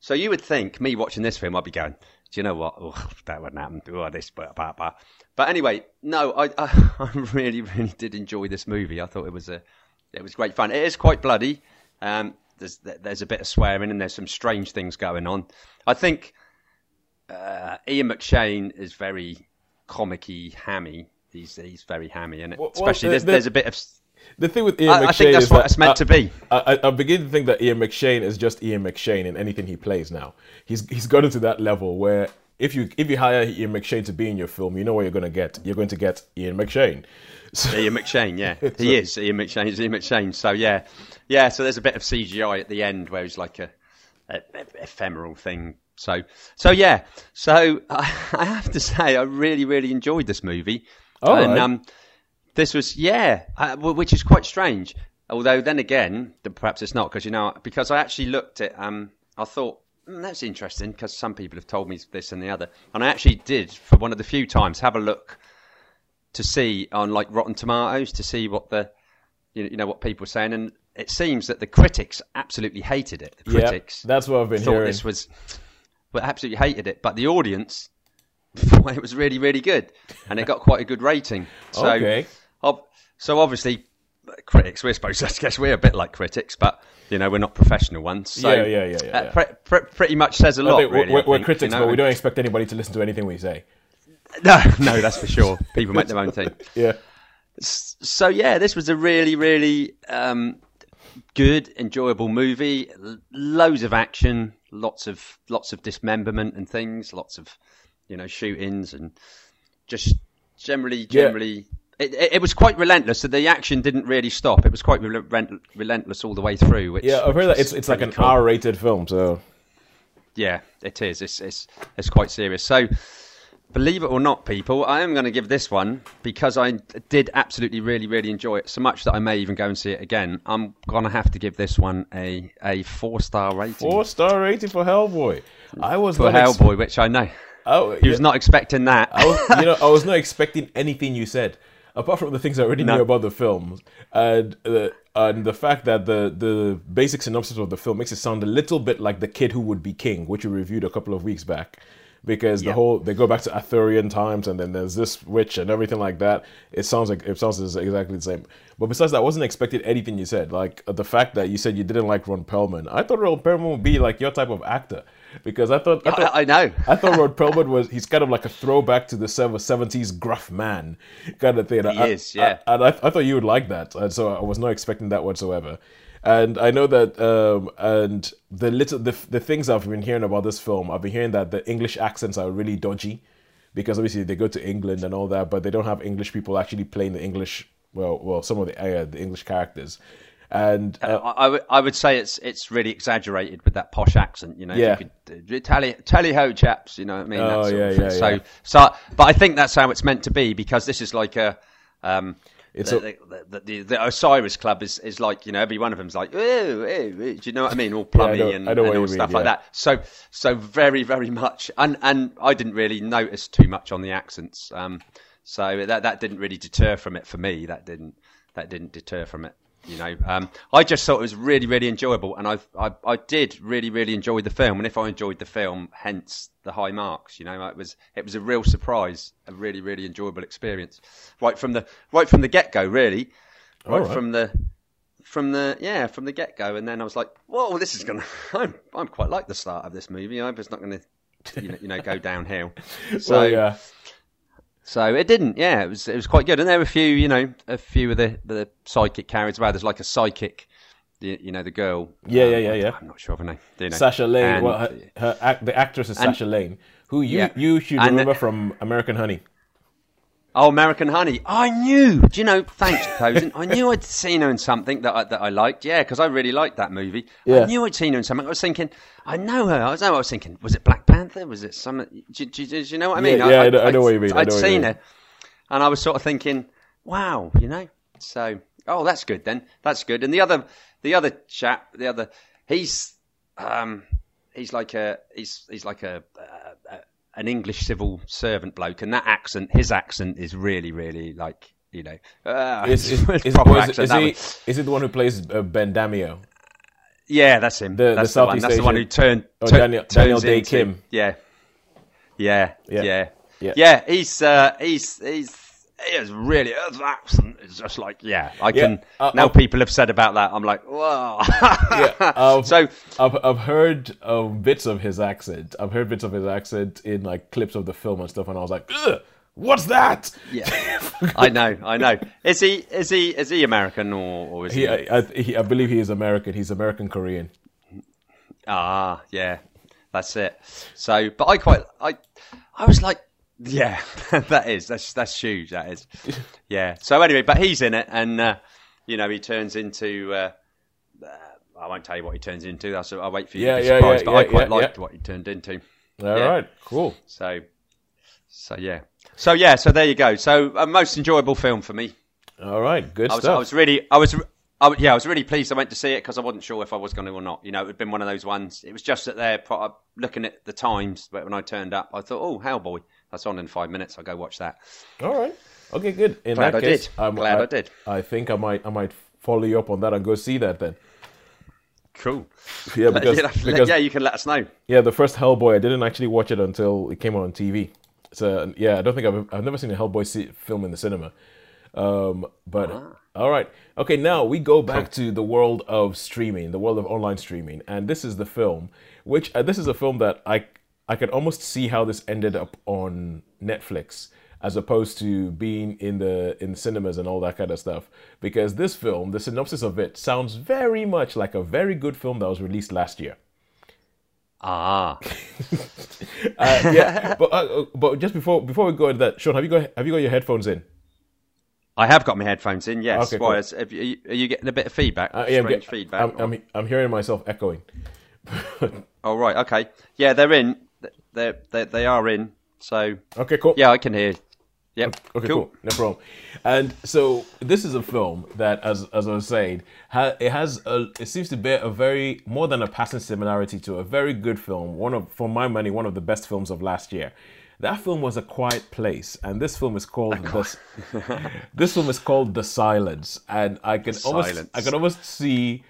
So you would think me watching this film, I'd be going, "Do you know what? Oh, that wouldn't happen. Oh, this, blah, blah, blah." But anyway, no, I, I I really really did enjoy this movie. I thought it was a it was great fun. It is quite bloody. Um, there's there's a bit of swearing and there's some strange things going on. I think uh, Ian McShane is very comicky, hammy. He's he's very hammy, and
Well, well,
especially
the-
there's
the-
there's a bit of
The thing with Ian
I-
McShane
I think that's
is
what
that
it's meant
I-
to be.
I, I, I begin to think that Ian McShane is just Ian McShane in anything he plays now. He's he's gotten to that level where if you if you hire Ian McShane to be in your film, you know what you're going to get. You're going to get Ian McShane. So,
Ian McShane, yeah, he is Ian McShane. Is Ian McShane. So yeah, yeah. So there's a bit of CGI at the end where he's like a, a, a ephemeral thing. So so yeah. So I, I have to say I really really enjoyed this movie.
All
and
right.
um, this was yeah, uh, well, which is quite strange. Although then again, perhaps it's not because you know because I actually looked at um, I thought. "Hmm, that's interesting because some people have told me this and the other, and I actually did for one of the few times have a look to see on like Rotten Tomatoes to see what the you know, what people were saying, and it seems that the critics absolutely hated it. The
yeah,
critics
that's what I've been
thought
hearing.
this was, well, absolutely hated it, but the audience thought it was really really good, and it got quite a good rating. So,
Okay.
ob- so obviously, critics we're supposed to I guess we're a bit like critics, but you know we're not professional ones. So,
Yeah, yeah, yeah, yeah,
uh,
yeah.
pre- pre- pretty much says a lot.
think
really,
we're, we're
think,
critics,
you know?
but we don't expect anybody to listen to anything we say.
No, no, that's for sure. People make their own thing.
Yeah.
so yeah, this was a really, really um, good, enjoyable movie. Loads of action, lots of lots of dismemberment and things, lots of you know shootings and just generally, generally. It, it, it was quite relentless. So the action didn't really stop. It was quite relent- relentless all the way through. Which,
Yeah, I've heard that it's it's like an
cool.
R-rated film, so
Yeah, it is. It's it's it's quite serious. So, believe it or not, people, I am going to give this one because I did absolutely really really enjoy it so much that I may even go and see it again. I'm going to have to give this one a a four star rating
four star rating for Hellboy. I was
for
not ex-
Hellboy, which I know
Oh,
he was not expecting that.
I was, you know, I was not expecting anything you said, apart from the things I already
No.
knew about the film, and uh, and the fact that the the basic synopsis of the film makes it sound a little bit like the kid who would be king, which we reviewed a couple of weeks back. Because the whole they go back to Arthurian times, and then there's this witch and everything like that. It sounds like it sounds exactly the same. But besides that, I wasn't expecting anything you said. Like the fact that you said you didn't like Ron Perlman. I thought Ron Perlman would be like your type of actor, because I thought I thought
I, I know.
I thought Rod Perlman was he's kind of like a throwback to the seventies gruff man kind of thing.
He
I,
is, yeah.
I, and I, I thought you would like that, and so I was not expecting that whatsoever. And I know that, um, and the little the, the things I've been hearing about this film, I've been hearing that the English accents are really dodgy, because obviously they go to England and all that, but they don't have English people actually playing the English well, well, some of the uh, the English characters, and uh,
I, I would say it's it's really exaggerated with that posh accent. You know,
Yeah.
You could, uh, tally tally ho chaps. You know what I mean?
Oh,
That sort of
yeah, yeah,
so
yeah.
so, but I think that's how it's meant to be because this is like a. Um,
It's
the,
a-
the, the, the, Osiris Club is, is like you know every one of them's like do you know what I mean all plummy
know-
and, and all
you mean,
stuff like
yeah.
that so so very very much and and I didn't really notice too much on the accents um so that that didn't really deter from it for me that didn't that didn't deter from it you know um I just thought it was really really enjoyable and I I I did really really enjoy the film and if I enjoyed the film hence the high marks you know it was it was a real surprise a really really enjoyable experience right from the right from the get go really right,
right.
from the from the yeah from the get go, and then I was like, "Whoa, this is gonna." I'm I'm quite like the start of this movie. I'm just not gonna, you know, you know go downhill. So
well, yeah,
so it didn't. Yeah, it was it was quite good, and there were a few, you know, a few of the the psychic characters. Well, there's like a psychic, you, you know, the girl.
Yeah,
um,
yeah, yeah, yeah.
I'm not sure of her name. Do you know?
Sasha Lane.
And-
well, her, her the actress is Sasha Lane, who you
Yeah.
you should
And-
remember from American Honey.
Oh, American Honey. I knew. Do you know? Thanks, Posen. I knew I'd seen her in something that I, that I liked. Yeah, because I really liked that movie.
Yeah.
I knew I'd seen her in something. I was thinking, I know her. I was, I was thinking, was it Black Panther? Was it some? Do, do, do you know what I mean?
Yeah, yeah, I know- I know what you mean. I
I'd
know what you
seen her, and I was sort of thinking, wow, you know. So, oh, that's good then. That's good. And the other, the other chap, the other, he's, um, he's like a, he's he's like a. a, a an English civil servant bloke, and that accent, his accent is really, really like you know, uh,
Is, is, is,
accent.
is he is it the one who plays uh, Ben Daimio?
Yeah, that's him.
The- the
that's the, one.
Southeast
That's the one who
Asian-
turned.
Oh,
turn-
Daniel- Daniel Dae
into-
Kim.
Yeah. Yeah,
Yeah.
yeah,
Yeah.
yeah, He's uh, he's he's he is really his accent is just like yeah. I
Yeah,
can
uh,
now.
uh,
people have said about that. I'm like, whoa.
Yeah, um,
so
I've I've heard um, bits of his accent. I've heard bits of his accent in like clips of the film and stuff, and I was like, Ugh, "What's that?"
yeah, I know, I know. Is he is he is he American or, or is he?
He, I, I, he, I believe he is American. He's American Korean.
Ah, yeah, that's it. So, but I quite, I, I was like, yeah, that is, that's that's huge. That is, yeah. So anyway, but he's in it, and uh, you know, he turns into. Uh, uh, I won't tell you what he turns into. That's, I'll wait for you
Yeah,
to be
yeah,
surprised.
yeah,
but I quite liked what he turned into.
All right, cool.
So, so yeah, so yeah, so there you go. So a most enjoyable film for me.
All right, good
I was,
stuff.
I was really, I was, I, yeah, I was really pleased I went to see it because I wasn't sure if I was going to or not. You know, it had been one of those ones. It was just that they're pro- looking at the times, but when I turned up, I thought, oh, Hellboy, that's on in five minutes. I'll go watch that.
All right. Okay, good. In
Glad
that
I
case,
did.
I'm-
Glad
I,
I did.
I think I might I might follow you up on that and go see that then.
Cool.
Yeah, because,
yeah,
because
yeah, you can let us know.
yeah, the first Hellboy I didn't actually watch it until it came out on TV. So yeah, I don't think I've I've never seen a Hellboy film in the cinema. Um, but
Ah.
all right, okay. Now we go back to the world of streaming, the world of online streaming, and this is the film, which uh, this is a film that I I could almost see how this ended up on Netflix as opposed to being in the in cinemas and all that kind of stuff. Because this film, the synopsis of it, sounds very much like a very good film that was released last year.
Ah,
Uh, yeah, but uh, but just before before we go into that, Sean, have you got have you got your headphones in?
I have got my headphones in. Yes.
Okay,
Why?
cool.
have you, are you getting a bit of feedback?
Uh, yeah, I'm,
Strange
get-
feedback.
I'm, I'm, I'm hearing myself echoing.
Oh right, okay. Yeah, they're in. They're, they they are in. So
Okay, cool.
yeah, I can hear. Yep.
Okay, cool. No problem. And so this is a film that, as as I was saying, ha- it has a, it seems to bear a very more than a passing similarity to a very good film. One of, for my money, one of the best films of last year. That film was A Quiet Place, and this film is called the. this film is called The Silence, and I can almost
Silence.
I can almost see.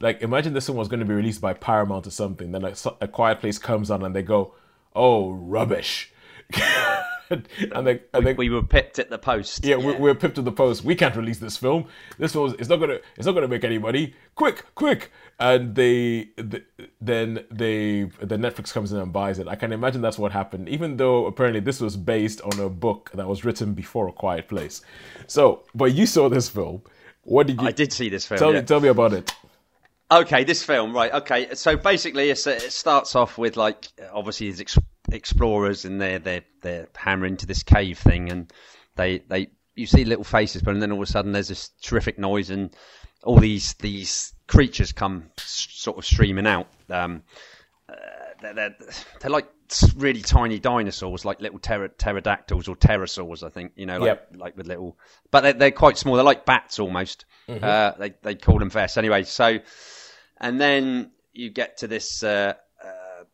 Like, imagine this one was going to be released by Paramount or something. Then a, a Quiet Place comes on, and they go, "Oh, rubbish," and they and they
We were pipped at the post.
yeah, We're, we're pipped to the post. We can't release this film. This film is not gonna. It's not gonna make any money. Quick, quick! And they, th then they, the Netflix comes in and buys it. I can imagine that's what happened. Even though apparently this was based on a book that was written before A Quiet Place. So, but you saw this film. What did you?
I did see this film.
Tell
yeah.
me, tell me about it.
Okay, this film, right? Okay, so basically, it's, it starts off with like obviously these ex- explorers and they're they're they're hammering to this cave thing, and they they you see little faces, but then all of a sudden there's this terrific noise, and all these these creatures come s- sort of streaming out. Um, uh, they're, they're they're like really tiny dinosaurs, like little pter- pterodactyls or pterosaurs, I think. You know, like
Yep.
like with little, but they're, they're quite small. They're like bats almost. Uh, they they call them vesps anyway. So, and then you get to this uh, uh,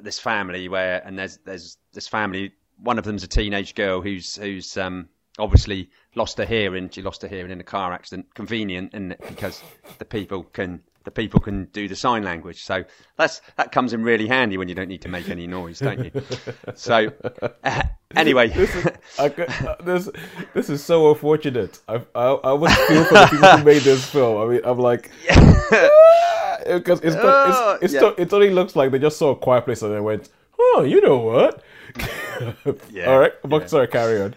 this family where, and there's there's this family. One of them's a teenage girl who's who's um, obviously lost her hearing. She lost her hearing in a car accident. Convenient, isn't it? Because the people can the people can do the sign language. So that's that comes in really handy when you don't need to make any noise, don't you? So uh, anyway,
I could, uh, this this is so unfortunate. I I, I would feel for the people who made this film. I mean, I'm like, because it's,
Oh,
it's, it's,
yeah.
to- it only looks like they just saw a quiet place and they went, oh, you know what?
Yeah,
All right, but
yeah.
sorry, carry on.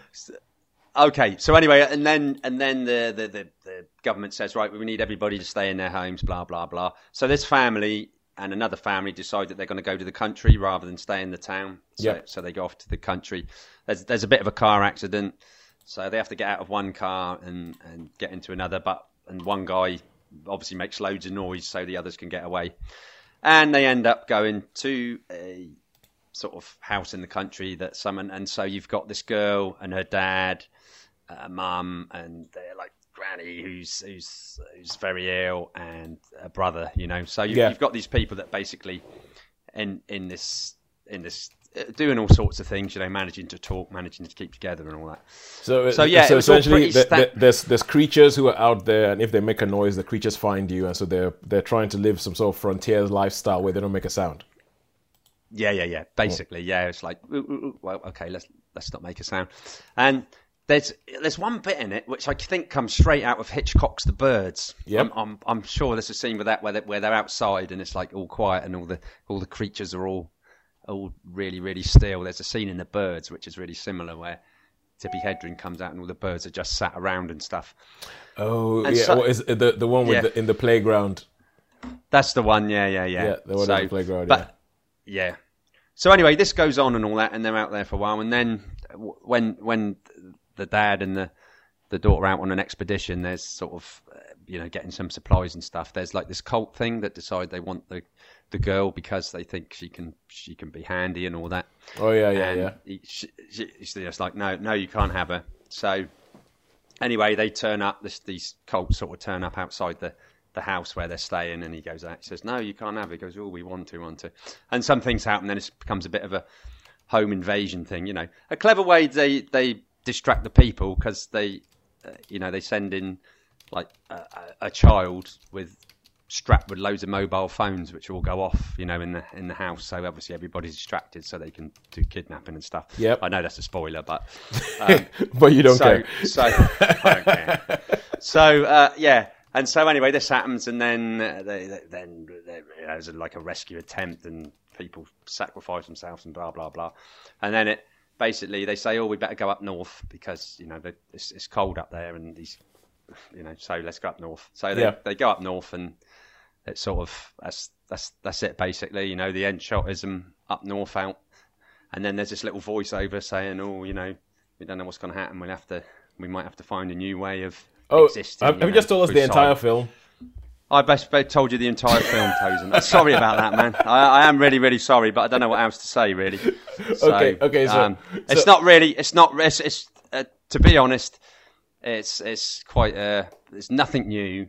Okay, so anyway, and then and then the, the, the, the government says, right, we need everybody to stay in their homes, blah blah blah. So this family and another family decide that they're going to go to the country rather than stay in the town. So,
Yep.
so they go off to the country. There's there's a bit of a car accident, so they have to get out of one car and and get into another. But and one guy obviously makes loads of noise, so the others can get away. And they end up going to a sort of house in the country that someone, and so you've got this girl and her dad, uh, mum, and they're like granny who's who's who's very ill, and a brother, you know. So you,
Yeah.
you've got these people that basically in in this in this uh, doing all sorts of things, you know, managing to talk, managing to keep together, and all that.
So,
So, yeah,
so
it was all
essentially, the- there's there's creatures who are out there, and if they make a noise, the creatures find you, and so they're they're trying to live some sort of frontier lifestyle where they don't make a sound.
Yeah, yeah, yeah. Basically, yeah. It's like, well, okay, let's let's not make a sound. And there's there's one bit in it which I think comes straight out of Hitchcock's The Birds.
Yep.
I'm, I'm I'm sure there's a scene with that where they, where they're outside and it's like all quiet and all the all the creatures are all all really really still. There's a scene in The Birds which is really similar where Tippi Hedren comes out and all the birds are just sat around and stuff.
Oh,
And
yeah,
so-
what is the the one with
Yeah.
the, in the playground?
That's the one, yeah, yeah, yeah.
Yeah, the one at the playground,
But yeah. So anyway, this goes on and all that, and they're out there for a while, and then when when the dad and the the daughter out on an expedition, there's sort of uh, you know getting some supplies and stuff. There's like this cult thing that decide they want the the girl because they think she can she can be handy and all that.
Oh yeah, yeah,
and
yeah.
He, she, she, she's just like, no, no, you can't have her. So anyway, they turn up. This, these cults sort of turn up outside the, the house where they're staying, and he goes out. He says, "No, you can't have her." He goes, "Oh, we want to, want to." And some things happen. Then it becomes a bit of a home invasion thing. You know, a clever way they they distract the people because they, uh, you know, they send in like a, a, child with strapped with loads of mobile phones which all go off you know in the in the house so obviously everybody's distracted so they can do kidnapping and stuff
Yep.
i know that's a spoiler but um,
but you don't
so,
care.
So, I don't care. So, uh, yeah. And so, anyway, this happens, and then uh, they, they, then they, you know, there's like a rescue attempt, and people sacrifice themselves, and blah blah blah. And then it basically they say, "Oh, we better go up north because you know it's, it's cold up there, and these, you know, so let's go up north." So they,
Yeah.
they go up north, and it's sort of that's that's that's it basically. You know, the end shot is them up north out, and then there's this little voiceover saying, "Oh, you know, we don't know what's going to happen. We'll have to, we might have to find a new way of
Oh,
existing."
have, have you just told us the entire film?
I best told you the entire film, Tozen. Sorry about that, man. I, I am really, really sorry, but I don't know what else to say, really. So,
Okay, okay, so-
um, it's not really. It's not. It's, it's uh, to be honest, it's it's quite. Uh, it's nothing new.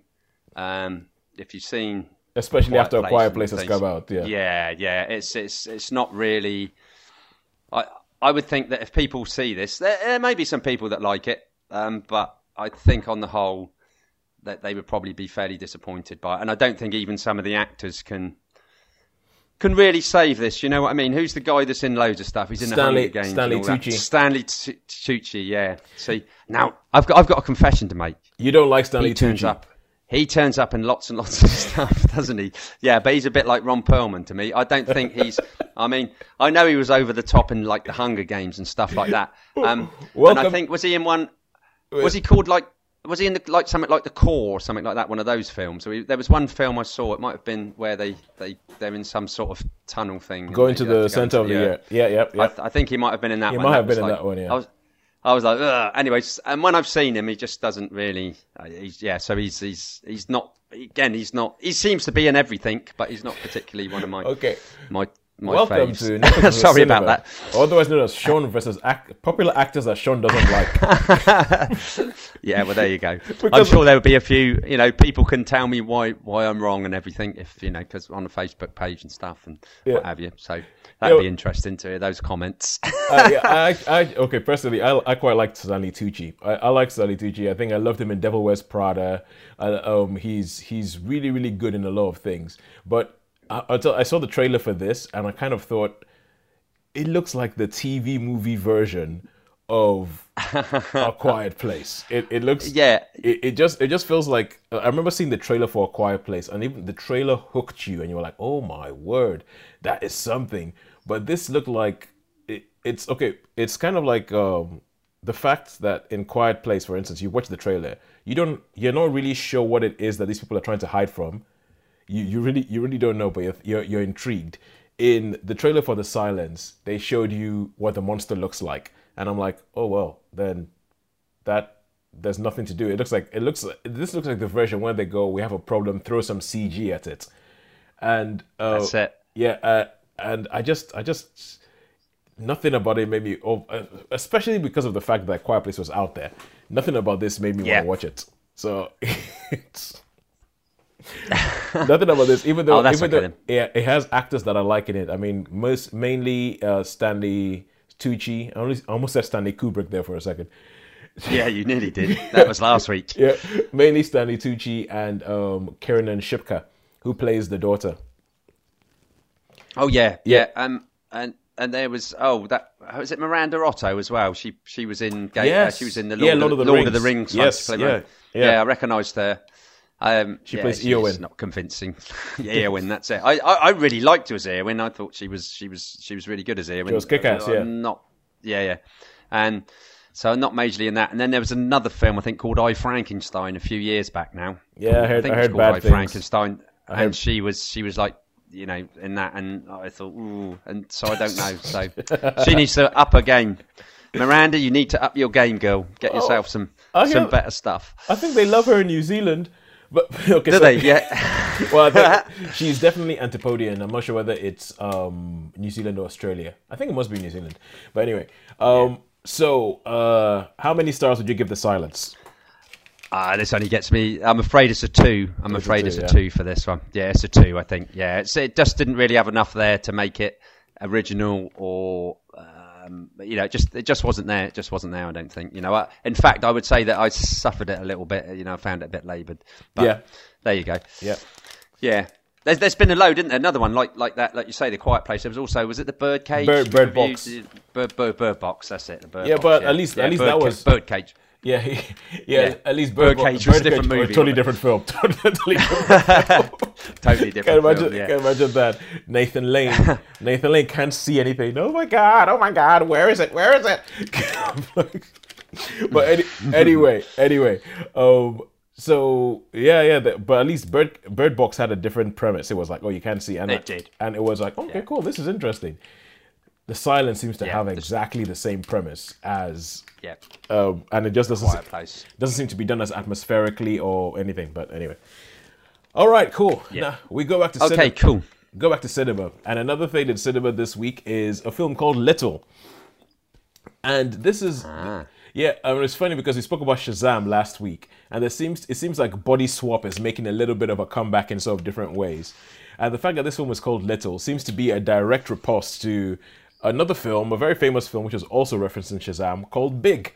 Um, if you've seen
Especially
Quiet
after a
Place
quiet place has come out. Yeah.
yeah, yeah. It's it's it's not really. I I would think that if people see this, there, there may be some people that like it, um, but I think on the whole that they would probably be fairly disappointed by it. And I don't think even some of the actors can can really save this. You know what I mean? Who's the guy that's in loads of stuff? He's in
Stanley-
the Hunger Games.
Stanley
and all that.
Tucci.
Stanley Tu- Tucci. Yeah. See, now I've got I've got a confession to make
You don't like Stanley
he turns
Tucci.
up. He turns up in lots and lots of stuff, doesn't he? Yeah, but he's a bit like Ron Perlman to me. I don't think he's. I mean, I know he was over the top in like the Hunger Games and stuff like that. Um, and I think was he in one? Was he called like? Was he in the, like something like the Core or something like that? One of those films. So he, there was one film I saw. It might have been where they they they're in some sort of tunnel thing.
Going to the
go
center of the earth. Yeah, yeah, yeah.
I, th- I think he might have been in that one.
He
one.
might have been in
like-
that one, yeah.
I was, I was like, Ugh. anyways. And when I've seen him, he just doesn't really. Uh, he's yeah. So he's he's he's not. Again, he's not. He seems to be in everything, but he's not particularly one of my
Okay.
my my
Welcome
faves.
to versus
Sorry about that.
Otherwise known as Sean versus act- popular actors that Sean doesn't like.
Yeah, well, there you go. I'm sure there will be a few. You know, people can tell me why why I'm wrong and everything. If you know, because on the Facebook page and stuff and
Yeah.
what have you. So that'd
Yeah.
be interesting to hear those comments.
uh, yeah, I, I, okay, personally, I, I quite like Stanley Tucci. I, I like Stanley Tucci. I think I loved him in Devil Wears Prada. Uh, um, he's he's really really good in a lot of things. But I, I saw the trailer for this, and I kind of thought it looks like the TV movie version of A Quiet Place. It, it looks
Yeah.
It, it just it just feels like I remember seeing the trailer for A Quiet Place, and even the trailer hooked you, and you were like, "Oh my word, that is something." But this looked like it, it's okay. It's kind of like um, the fact that in Quiet Place, for instance, you watch the trailer, you don't you're not really sure what it is that these people are trying to hide from. You you really you really don't know, but you're you're, you're intrigued. In the trailer for The Silence, they showed you what the monster looks like, and I'm like, oh well, then that there's nothing to do. It looks like it looks this looks like the version where they go, we have a problem, throw some CG at it, and uh,
That's it.
yeah, uh, and I just I just nothing about it made me, oh, uh, especially because of the fact that Quiet Place was out there. Nothing about this made me
Yeah.
want to watch it. So it's nothing about this. Even though,
Oh,
even though yeah, it has actors that I like in it. I mean, most mainly uh, Stanley Tucci. I almost, I almost said Stanley Kubrick there for a second.
yeah, you nearly did. That was last week.
Yeah, mainly Stanley Tucci and um, Kiernan Shipka, who plays the daughter.
Oh yeah, yeah. Um, and and there was oh that was it Miranda Otto as well. She she was in Ga- uh,
Yes.
she was in the
Yeah,
Lord,
Lord of the
Lord of the
Rings.
Rings.
Yes, yeah, yeah.
yeah. I recognised her. Um,
She
yeah,
plays
she's
Eowyn.
Not convincing. yeah, Eowyn. That's it. I, I I really liked her as Eowyn. I thought she was she was she was really good as Eowyn.
She was kick-ass,
Uh,
yeah.
Not yeah yeah, and. So not majorly in that, and then there was another film I think called I Frankenstein a few years back now.
Yeah, I heard-
think
I
it was
heard
called
bad
I
things.
Frankenstein,
heard-
and she was she was like you know in that, and I thought ooh, and so I don't know. So she needs to up her game. Miranda, you need to up your game, girl. Get yourself some
Oh, I
some
hear-
better stuff.
I think they love her in New Zealand. But okay,
Do
so-
they? Yeah.
well, think she's definitely Antipodean. I'm not sure whether it's um, New Zealand or Australia. I think it must be New Zealand. But anyway, um, so uh, how many stars would you give The Silence?
Ah, this only gets me. I'm afraid it's a two. I'm
It's a
afraid
two,
it's a
yeah.
two for this one. Yeah, it's a two. I think. Yeah, it's, it just didn't really have enough there to make it original, or um, you know, it just it just wasn't there. It just wasn't there. I don't think. You know, I, in fact, I would say that I suffered it a little bit. You know, I found it a bit laboured. But
Yeah.
there you go.
Yeah.
Yeah. There's, there's been a load, isn't there? Another one like like that, like you say, the Quiet Place. There was also was it the Bird Cage?
Bird- Bird? Box.
Bird, bird, bird Box. That's it. The bird
Yeah,
Box,
but at least- at least that was-
Bird Cage.
Yeah, yeah,
Yeah.
At least Bird
Birdcage was a different movie,
totally different film. totally different. film.
Totally
Can
different.
imagine,
film, yeah.
can imagine that Nathan Lane. Nathan Lane can't see anything. Oh my god! Oh my god! Where is it? Where is it? but any, anyway, anyway, um, so yeah, yeah. The, but at least Bird Bird Box had a different premise. It was like, oh, you can't see, and
It did.
and it was like, okay, cool. This is interesting. The Silence seems to
Yeah,
have exactly the same premise as,
Yeah.
um, and it just doesn't
Quiet Place.
doesn't seem to be done as atmospherically or anything. But anyway, all right, cool. Now we go back to
Okay,
cinema.
cool.
Go back to cinema, and another thing in cinema this week is a film called Little, and this is
Ah.
yeah. I mean, it's funny because we spoke about Shazam last week, and there seems it seems like Body Swap is making a little bit of a comeback in sort of different ways, and the fact that this film is called Little seems to be a direct riposte to another film, a very famous film which is also referenced in Shazam called Big.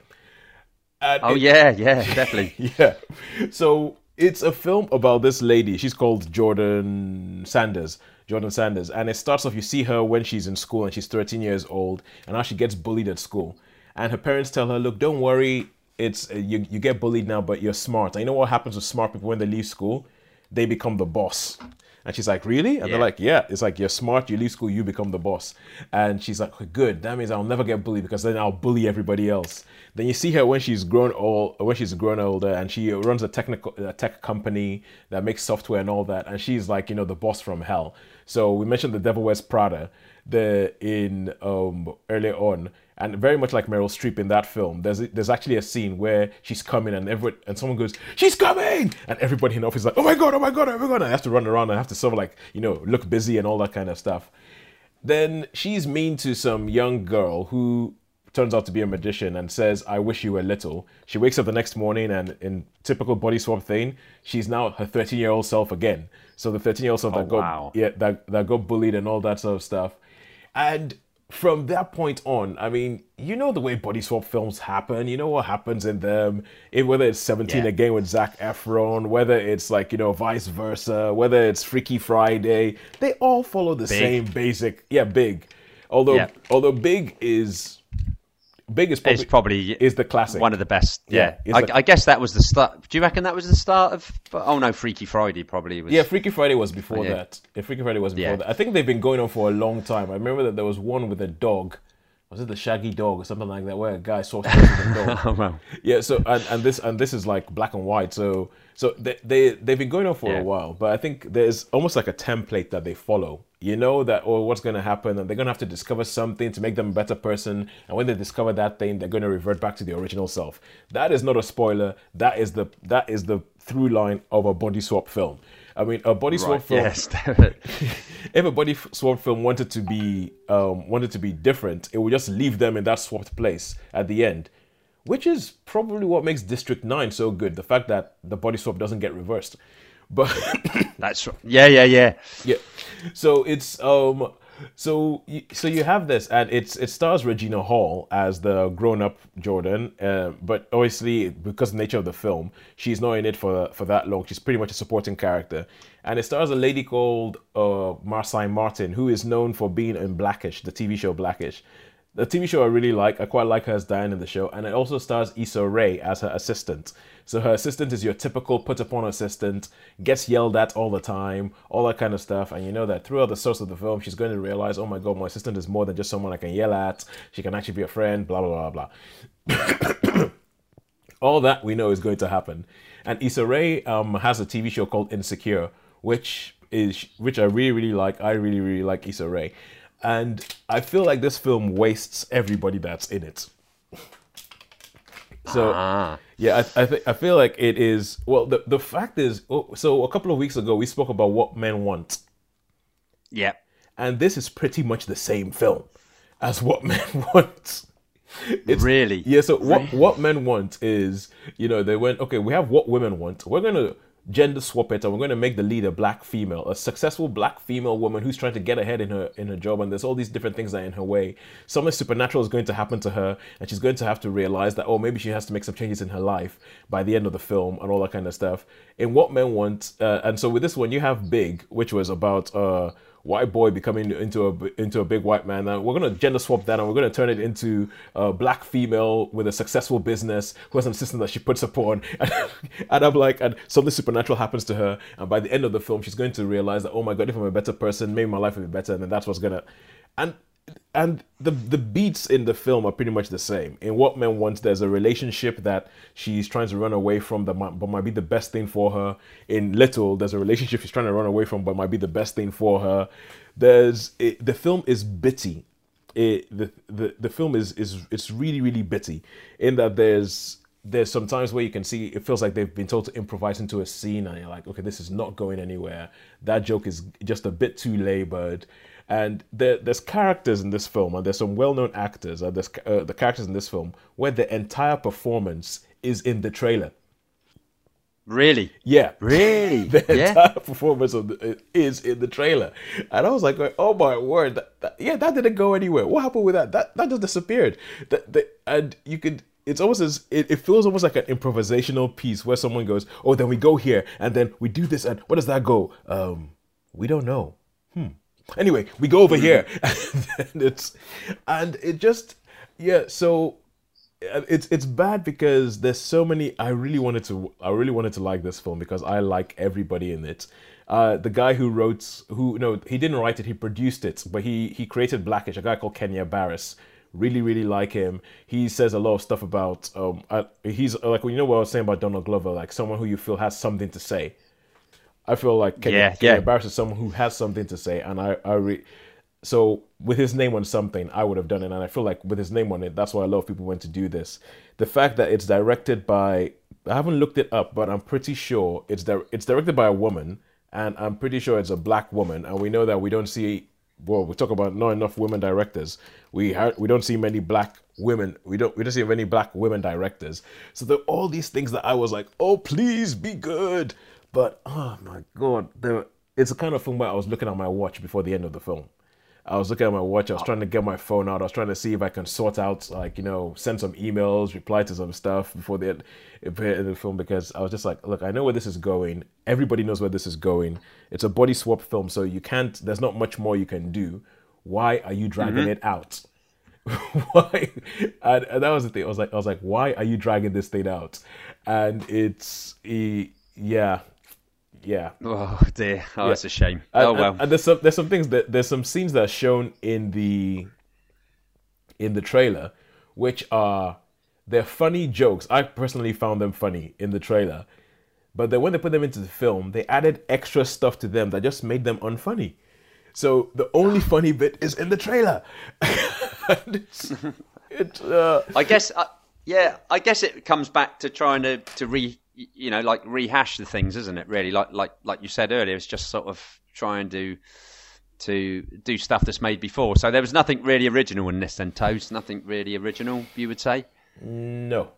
And
Oh
it-
yeah, yeah, definitely.
yeah. So it's a film about this lady. She's called Jordan Sanders. Jordan Sanders. And it starts off, you see her when she's in school and she's 13 years old, and now she gets bullied at school. And her parents tell her, look, don't worry. It's uh, you, you get bullied now, but you're smart. And you know what happens with smart people when they leave school? They become the boss. And she's like, really? And they're like, yeah. It's like, you're smart, you leave school, you become the boss. And she's like, good. That means I'll never get bullied because then I'll bully everybody else. Then you see her when she's grown old, when she's grown older, and she runs a technical a tech company that makes software and all that. And she's like, you know, the boss from hell. So we mentioned the Devil Wears Prada, the in um earlier on, And very much like Meryl Streep in that film, there's there's actually a scene where she's coming and everyone and someone goes, "She's coming!" and everybody in the office is like, "Oh my god! Oh my god! Oh my god!" And I have to run around I have to sort of like you know look busy and all that kind of stuff. Then she's mean to some young girl who turns out to be a magician and says, I wish you were little. She wakes up the next morning and in typical body swap thing, she's now her 13 year old self again. So the 13 year old self that oh, got
Oh, wow.
yeah, that, that got bullied and all that sort of stuff. And from that point on, I mean, you know the way body swap films happen. You know what happens in them. It, whether it's 17
Yeah.
again with Zac Efron, whether it's like, you know, vice versa, whether it's Freaky Friday, they all follow the same basic. Yeah, big. Although,
Yeah.
although big is. Big is probably,
It's probably
is the classic.
one of the best.
Yeah,
Yeah, I,
like-
I guess that was the start. Do you reckon that was the start of? Oh no, Freaky Friday probably was.
Yeah, Freaky Friday was before
Yeah.
that. Yeah, Freaky Friday was before
Yeah.
that. I think they've been going on for a long time. I remember that there was one with a dog. Was it the Shaggy Dog or something like that, where a guy saw a dog?
Oh, well.
Yeah. So and, and this and this is like black and white. So so they they they've been going on for a while, but I think there's almost like a template that they follow. You know that or what's going to happen, and they're going to have to discover something to make them a better person. And when they discover that thing, they're going to revert back to the original self. That is not a spoiler. That is the that is the through line of a body swap film. I mean, a body swap
Right,
film
yes.
if a body swap film wanted to be um, wanted to be different, it would just leave them in that swapped place at the end, which is probably what makes District Nine so good. The fact that the body swap doesn't get reversed, but
That's right. Yeah, yeah, yeah.
yeah, so it's um, so so you have this, and it's it stars Regina Hall as the grown up Jordan, uh, but obviously because of the nature of the film, she's not in it for for that long. She's pretty much a supporting character, and it stars a lady called uh, Marsai Martin, who is known for being in Blackish, the TV show Blackish. The TV show I really like. I quite like her as Diane in the show, and it also stars Issa Rae as her assistant. So her assistant is your typical put upon assistant, gets yelled at all the time, all that kind of stuff. And you know that throughout the source of the film, she's going to realize, oh my god, my assistant is more than just someone I can yell at. She can actually be a friend. Blah blah blah blah. all that we know is going to happen. And Issa Rae um, has a TV show called Insecure, which is which I really really like. I really really like Issa Rae, and I feel like this film wastes everybody that's in it. So
Ah.
Yeah, I I, th- I feel like it is. Well, the the fact is, oh, so a couple of weeks ago we spoke about what men want,
Yeah.
and this is pretty much the same film as what men want. It's,
Really?
Yeah. So what what men want is, you know, they went okay. We have what women want. We're gonna gender swap it, and we're gonna make the leader black female, a successful black female woman who's trying to get ahead in her in her job. And there's all these different things that are in her way. Something supernatural is going to happen to her, and she's going to have to realize that oh, maybe she has to make some changes in her life by the end of the film and all that kind of stuff. In what men want, uh, and so with this one, you have Big, which was about. Uh, white boy becoming into a into a big white man. Now we're gonna gender swap that, and we're gonna turn it into a black female with a successful business who has an assistant that she puts upon. And, and I'm like, and something supernatural happens to her, and by the end of the film, she's going to realize that oh my god, if I'm a better person, maybe my life will be better, and that's what's gonna. And and the the beats in the film are pretty much the same. In What Men Want, there's a relationship that she's trying to run away from that might, but might be the best thing for her. In Little, there's a relationship she's trying to run away from, but might be the best thing for her. There's it, the film is bitty. It, the, the the film is is it's really really bitty in that there's there's some times where you can see it feels like they've been told to improvise into a scene and you're like okay this is not going anywhere that joke is just a bit too labored and there, there's characters in this film and there's some well-known actors and there's uh, the characters in this film where the entire performance is in the trailer
Really?
yeah
Really?
the
yeah.
entire performance of the, is in the trailer, and I was like, "Oh my word! That, that- yeah, that didn't go anywhere. What happened with that? That that just disappeared." That, that and you could. It's almost as it, it feels almost like an improvisational piece where someone goes, "Oh, then we go here, and then we do this, and what does that go? Um, we don't know. Hmm. Anyway, we go over here, and it's and it just yeah. So uh, it's it's bad because there's so many i really wanted to i really wanted to like this film because i like everybody in it. Uh, the guy who wrote who no he didn't write it he produced it but he he created blackish a guy called kenya barris really really like him. He says a lot of stuff about um uh, he's like you know what i was saying about donald glover like someone who you feel has something to say I feel like Kenya,
Yeah,
Kenya
yeah.
Barris is someone who has something to say, and I, I re- so with his name on something, I would have done it, and I feel like with his name on it, that's why a lot of people went to do this. The fact that it's directed by I haven't looked it up, but I'm pretty sure it's di- it's directed by a woman, and I'm pretty sure it's a black woman, and we know that we don't see. Well, we talk about not enough women directors. We ha- we don't see many black women. We don't we don't see many black women directors. So there are all these things that I was like, oh please be good, but oh my god, there. It's a kind of film where I was looking at my watch before the end of the film. I was looking at my watch. I was trying to get my phone out. I was trying to see if I can sort out, like, you know, send some emails, reply to some stuff before the end of the film because I was just like, look, I know where this is going. Everybody knows where this is going. It's a body swap film, so you can't, there's not much more you can do. Why are you dragging mm-hmm. it out? why? And, and that was the thing. I was like, I was like, why are you dragging this thing out? And it's, yeah, yeah.
Oh dear. Oh, that's a shame.
And,
oh well.
And, there's some there's some things that there's some scenes that are shown in the in the trailer, which are they're funny jokes. I personally found them funny in the trailer, but then when they put them into the film, they added extra stuff to them that just made them unfunny. So the only funny bit is in the trailer. it's, it's uh,
I guess, uh, yeah, I guess it comes back to trying to to re, you know, like rehash the things, isn't it? Really, like like like you said earlier, it's just sort of trying to to do stuff that's made before. So there was nothing really original in this, then Toast. Nothing really original, you would say.
no.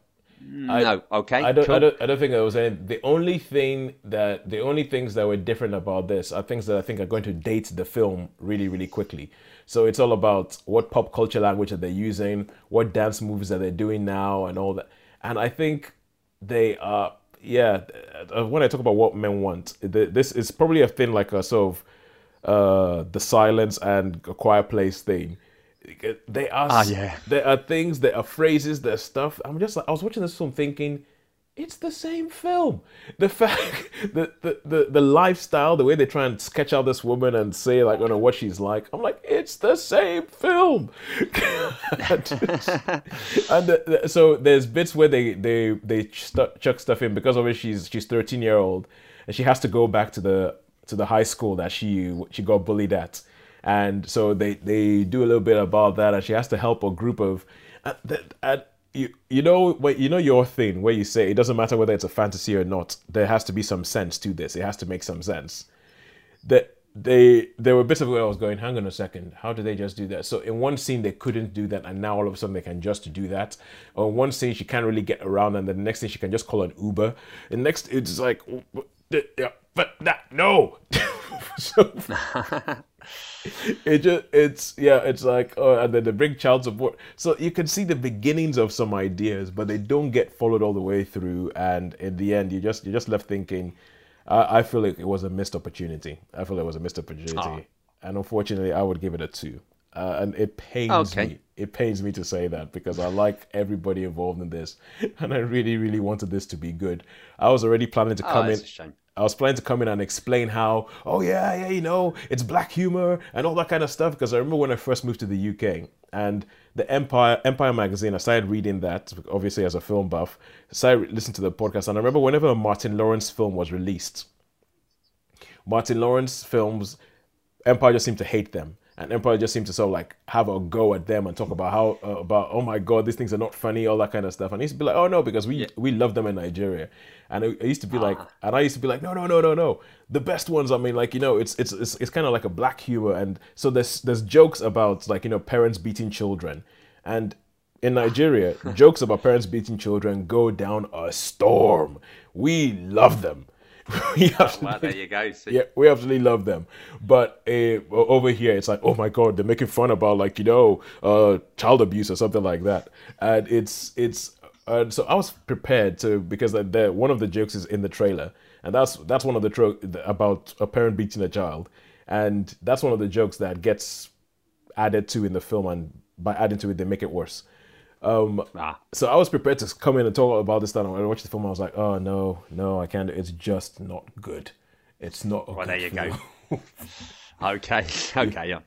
no, okay,
I don't,
cool.
I don't. I don't think there was any. The only thing that the only things that were different about this are things that I think are going to date the film really, really quickly. So it's all about what pop culture language are they're using, what dance moves are they're doing now, and all that. And I think they are. Yeah, uh, when I talk about what men want, this is probably a thing like a sort of uh, the silence and a quiet place thing. They are
Ah, yeah.
there are things, there are phrases, there's stuff. I'm just like I was watching this film thinking, it's the same film. The fact, the the the, the lifestyle, the way they try and sketch out this woman and say like, I don't know what she's like. I'm like, it's the same film. and the, the- so there's bits where they they they chuck stuff in because obviously. She's she's 13 year old and she has to go back to the to the high school that she she got bullied at and so they they do a little bit about that and she has to help a group of and, that- and you you know what you know your thing where you say it doesn't matter whether it's a fantasy or not there has to be some sense to this it has to make some sense that they there were bits of where I was going, hang on a second, how did they just do that? So in one scene they couldn't do that, and now all of a sudden they can just do that. Or one scene she can't really get around, and then the next thing she can just call an Uber. And next it's like, yeah, but that no. so, it just it's yeah it's like oh and then they bring child support so you can see the beginnings of some ideas but they don't get followed all the way through and in the end you just you're just left thinking i, I feel like it was a missed opportunity i feel like it was a missed opportunity
Ah.
and unfortunately i would give it a two uh, and it pains
Okay.
me it pains me to say that because i like everybody involved in this and i really really wanted this to be good i was already planning to
Oh,
come in
a shame.
I was planning to come in and explain how, oh yeah, yeah, you know, it's black humor and all that kind of stuff. Because I remember when I first moved to the UK and the Empire Empire magazine, I started reading that obviously as a film buff. I started listening to the podcast, and I remember whenever a Martin Lawrence film was released, Martin Lawrence films, Empire just seemed to hate them, and Empire just seemed to sort of like have a go at them and talk about how uh, about oh my god these things are not funny, all that kind of stuff. And I used to be like, oh no, because we we love them in Nigeria, and I, I used to be like, and I used to be like, no no no no no, the best ones. I mean, like you know, it's it's it's, it's kind of like a black humor, and so there's there's jokes about like you know parents beating children, and in Nigeria, jokes about parents beating children go down a storm. We love them. we
Well, there you go. See?
yeah, we absolutely love them. But uh, over here, it's like, oh my god, they're making fun about like you know, uh, child abuse or something like that, and it's it's. Uh, so I was prepared to because the, the, one of the jokes is in the trailer, and that's that's one of the tro- about a parent beating a child, and that's one of the jokes that gets added to in the film, and by adding to it, they make it worse. Um,
Ah.
so I was prepared to come in and talk about this when I watched the film, I was like, "Oh no, no, I can't. It's just not good. It's not."
Well, there you go. Okay, okay, yeah.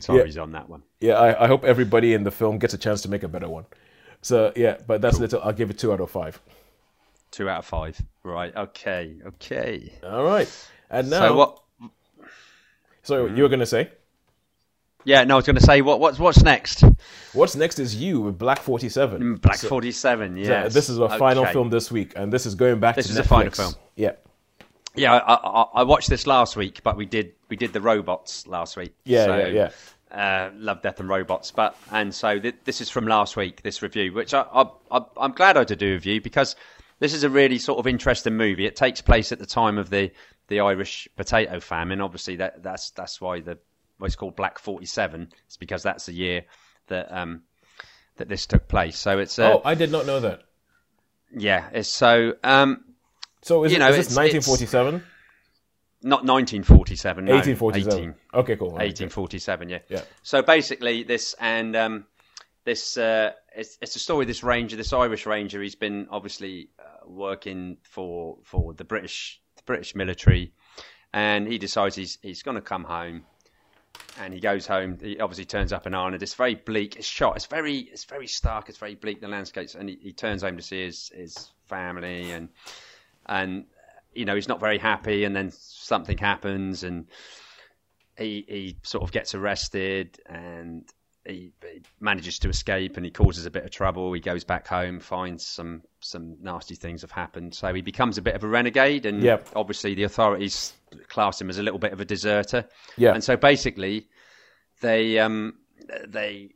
Sorry on that one.
yeah, I, I hope everybody in the film gets a chance to make a better one. So yeah, but that's little. I'll give it two out of five.
Two out of five. Right. Okay. Okay.
All right, and now.
So what?
So you were gonna say?
Yeah, no, I was going to say what what's what's next?
What's next is you with Black 47.
Black
So-
Forty Seven.
so
Yeah,
this is our final film this week, and this is going back
This
to
is
Netflix.
the final film.
Yeah.
Yeah, I, I, I watched this last week, but we did we did the robots last week.
Yeah,
so,
yeah,
Uh, Love, Death, and Robots. But and so th- this is from last week. This review, which I, I, I I'm glad I did do a review because this is a really sort of interesting movie. It takes place at the time of the the Irish potato famine. Obviously, that that's that's why the it's called Black Forty Seven. It's because that's the year that um that this took place. So it's uh,
Oh, I did not know that.
yeah, it's so um
So is,
You
it,
know,
is this
it's- it's-
1947?
not 1947, no,
1847.
18.
Okay, cool.
1847, yeah.
Yeah.
So basically, this and um, this uh, it's, it's a story. of This ranger, this Irish ranger, he's been obviously uh, working for for the British the British military, and he decides he's he's going to come home. And he goes home. He obviously turns up in Ireland. It's very bleak. It's shot. It's very it's very stark. It's very bleak. The landscapes. And he, he turns home to see his his family and and you know he's not very happy and then something happens and he he sort of gets arrested and he, he manages to escape and he causes a bit of trouble he goes back home finds some some nasty things have happened so he becomes a bit of a renegade and
Yep.
obviously the authorities class him as a little bit of a deserter
Yeah.
and so basically they um they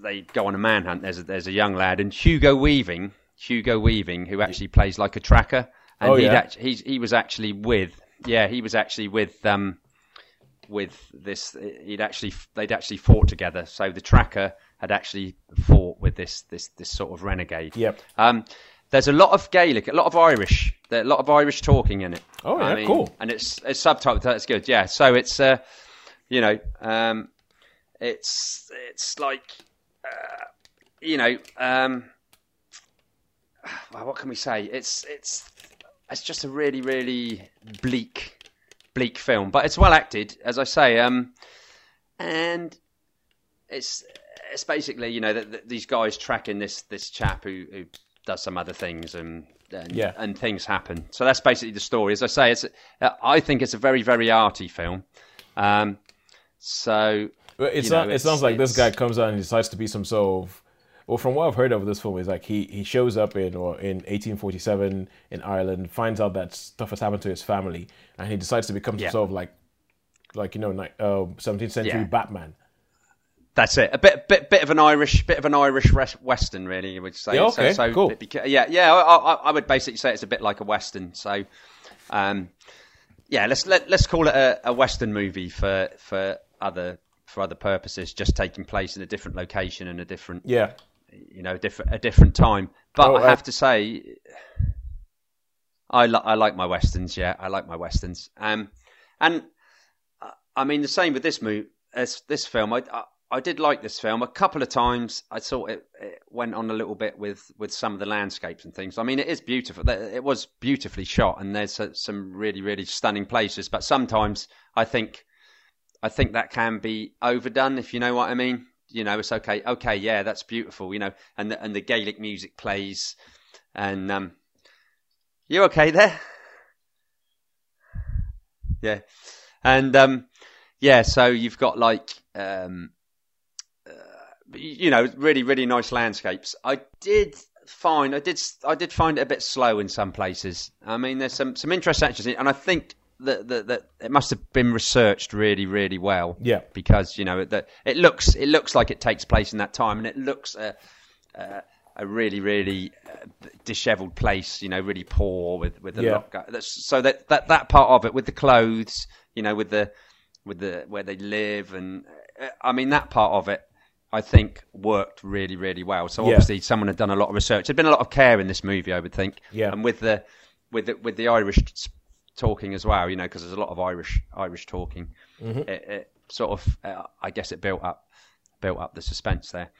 they go on a manhunt. There's a, there's a young lad, and Hugo Weaving, Hugo Weaving, who actually plays like a tracker, and
Oh,
he'd
yeah?
act- he's, he was actually with, yeah, he was actually with um with this. He'd actually they'd actually fought together. So the tracker had actually fought with this this this sort of renegade.
Yep.
Um, there's a lot of Gaelic, a lot of Irish, a lot of Irish talking in it.
Oh, yeah,
I mean,
cool.
And it's it's subtitled. That's good. Yeah. So it's uh, you know, um, it's it's like uh, you know, um, well, what can we say? It's it's it's just a really really bleak bleak film, but it's well acted, as I say. Um, and it's it's basically you know that that these guys tracking this this chap who, who does some other things and and,
Yeah.
and things happen. So that's basically the story. As I say, it's I think it's a very very arty film. Um, so
it,
you
sound-
know,
it
it's-
sounds like this guy comes out and decides to be some sort of. Well, from what I've heard of this film, is like he, he shows up in or in 1847 in Ireland, finds out that stuff has happened to his family, and he decides to become some
Yeah.
sort of like, like you know, uh, 17th century
Yeah.
Batman.
That's it. A bit, bit, bit of an Irish, bit of an Irish western, really. You would say.
Yeah, okay,
so, so
cool.
beca- yeah, yeah. I, I, I would basically say it's a bit like a western. So, um, yeah, let's let, let's call it a, a western movie for for other for other purposes, just taking place in a different location and a different,
Yeah,
you know, different a different time. But
Oh,
I
uh,
have to say, I li- I like my westerns. Yeah, I like my westerns. Um, and uh, I mean the same with this movie, as this film. I, I I did like this film a couple of times. I thought it, it went on a little bit with with some of the landscapes and things. I mean, it is beautiful. It was beautifully shot, and there's some really really stunning places. But sometimes I think I think that can be overdone, if you know what I mean. You know, it's okay. Okay, yeah, that's beautiful. You know, and the, and the Gaelic music plays, and um, you okay there? Yeah, and um, yeah. So you've got like um, you know, really really nice landscapes. I did find I did I did find it a bit slow in some places. I mean, there's some some interesting actions, in it, and I think that that, that it must have been researched really really well
yeah,
because you know that it looks it looks like it takes place in that time, and it looks a a, a really really uh, dishevelled place. You know, really poor with with a
Yeah.
that's, so that that that part of it with the clothes, you know, with the with the where they live, and uh, I mean that part of it. I think worked really, really well. So
Yeah.
obviously, someone had done a lot of research. There'd been a lot of care in this movie, I would think.
Yeah.
And with the with the, with the Irish talking as well, you know, because there's a lot of Irish Irish talking. It, it sort of, uh, I guess, it built up built up the suspense there.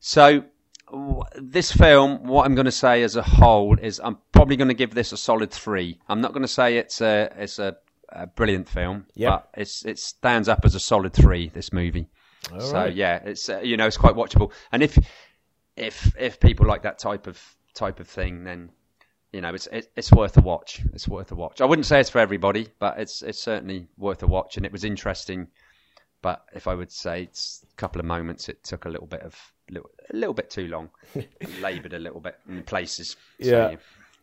So w- this film, what I'm going to say as a whole is, I'm probably going to give this a solid three. I'm not going to say it's a it's a, a brilliant film,
Yeah.
but it's it stands up as a solid three. This movie. So
right.
yeah, it's uh, you know it's quite watchable. And if if if people like that type of type of thing, then you know it's it, it's worth a watch. It's worth a watch. I wouldn't say it's for everybody, but it's it's certainly worth a watch. And it was interesting but if I would say it's a couple of moments, it took a little bit of little, a little bit too long, laboured a little bit in places.
Yeah.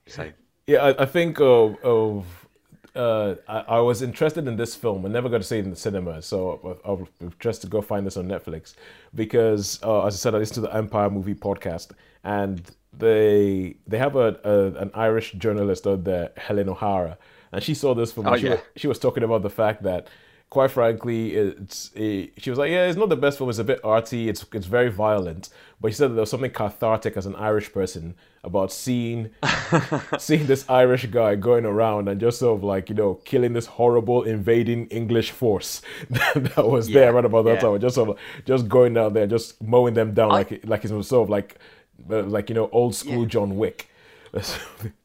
So, so
Yeah, I, I think of, of uh, I, I was interested in this film. I never got to see it in the cinema, so I, I was just to go find this on Netflix because, uh, as I said, I listened to the Empire Movie podcast, and they they have a, a an Irish journalist out there, Helen O'Hara, and she saw this film.
Oh,
she,
yeah.
was, she was talking about the fact that. Quite frankly, it's it, she was like, yeah, it's not the best film. It's a bit arty. It's it's very violent. But she said that there was something cathartic as an Irish person about seeing seeing this Irish guy going around and just sort of like you know killing this horrible invading English force that was there right about that
yeah.
time. Just sort of just going down there, just mowing them down like like it's sort of like uh, like you know old school John Wick.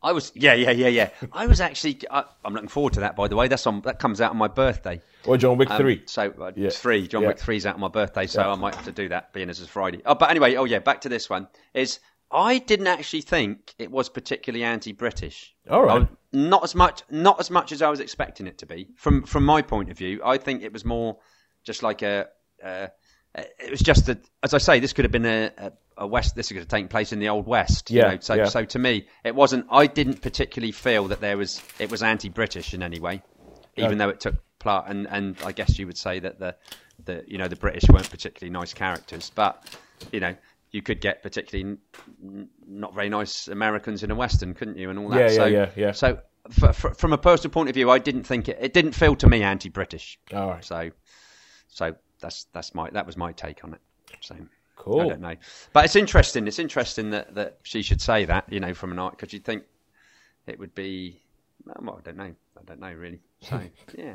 I was, yeah, yeah, yeah, yeah. I was actually, I, I'm looking forward to that. By the way, that's on that comes out on my birthday.
or John Wick
Um,
three.
So uh,
Yeah.
three. John
Yeah.
Wick three's out on my birthday, so I might have to do that, being as it's Friday. Oh, but anyway, oh yeah, back to this one. Is I didn't actually think it was particularly anti-British.
All right.
Not as much, not as much as I was expecting it to be. From from my point of view, I think it was more just like a. Uh, it was just that, as I say, this could have been a, a, a west. This have taken place in the old west. you
Yeah,
know, so
yeah.
so to me, it wasn't. I didn't particularly feel that there was it was anti-British in any way, even though it took part. And, and I guess you would say that the the you know the British weren't particularly nice characters, but you know you could get particularly n- n- not very nice Americans in a western, couldn't you? And all that.
Yeah, yeah,
so,
yeah, yeah.
So f- f- from a personal point of view, I didn't think it. It didn't feel to me anti-British.
All right,
So so that's that's my that was my take on it. So.
Cool.
I don't know, but it's interesting. It's interesting that, that she should say that, you know, from an art because you'd think it would be. Well, I don't know. I don't know really. So yeah,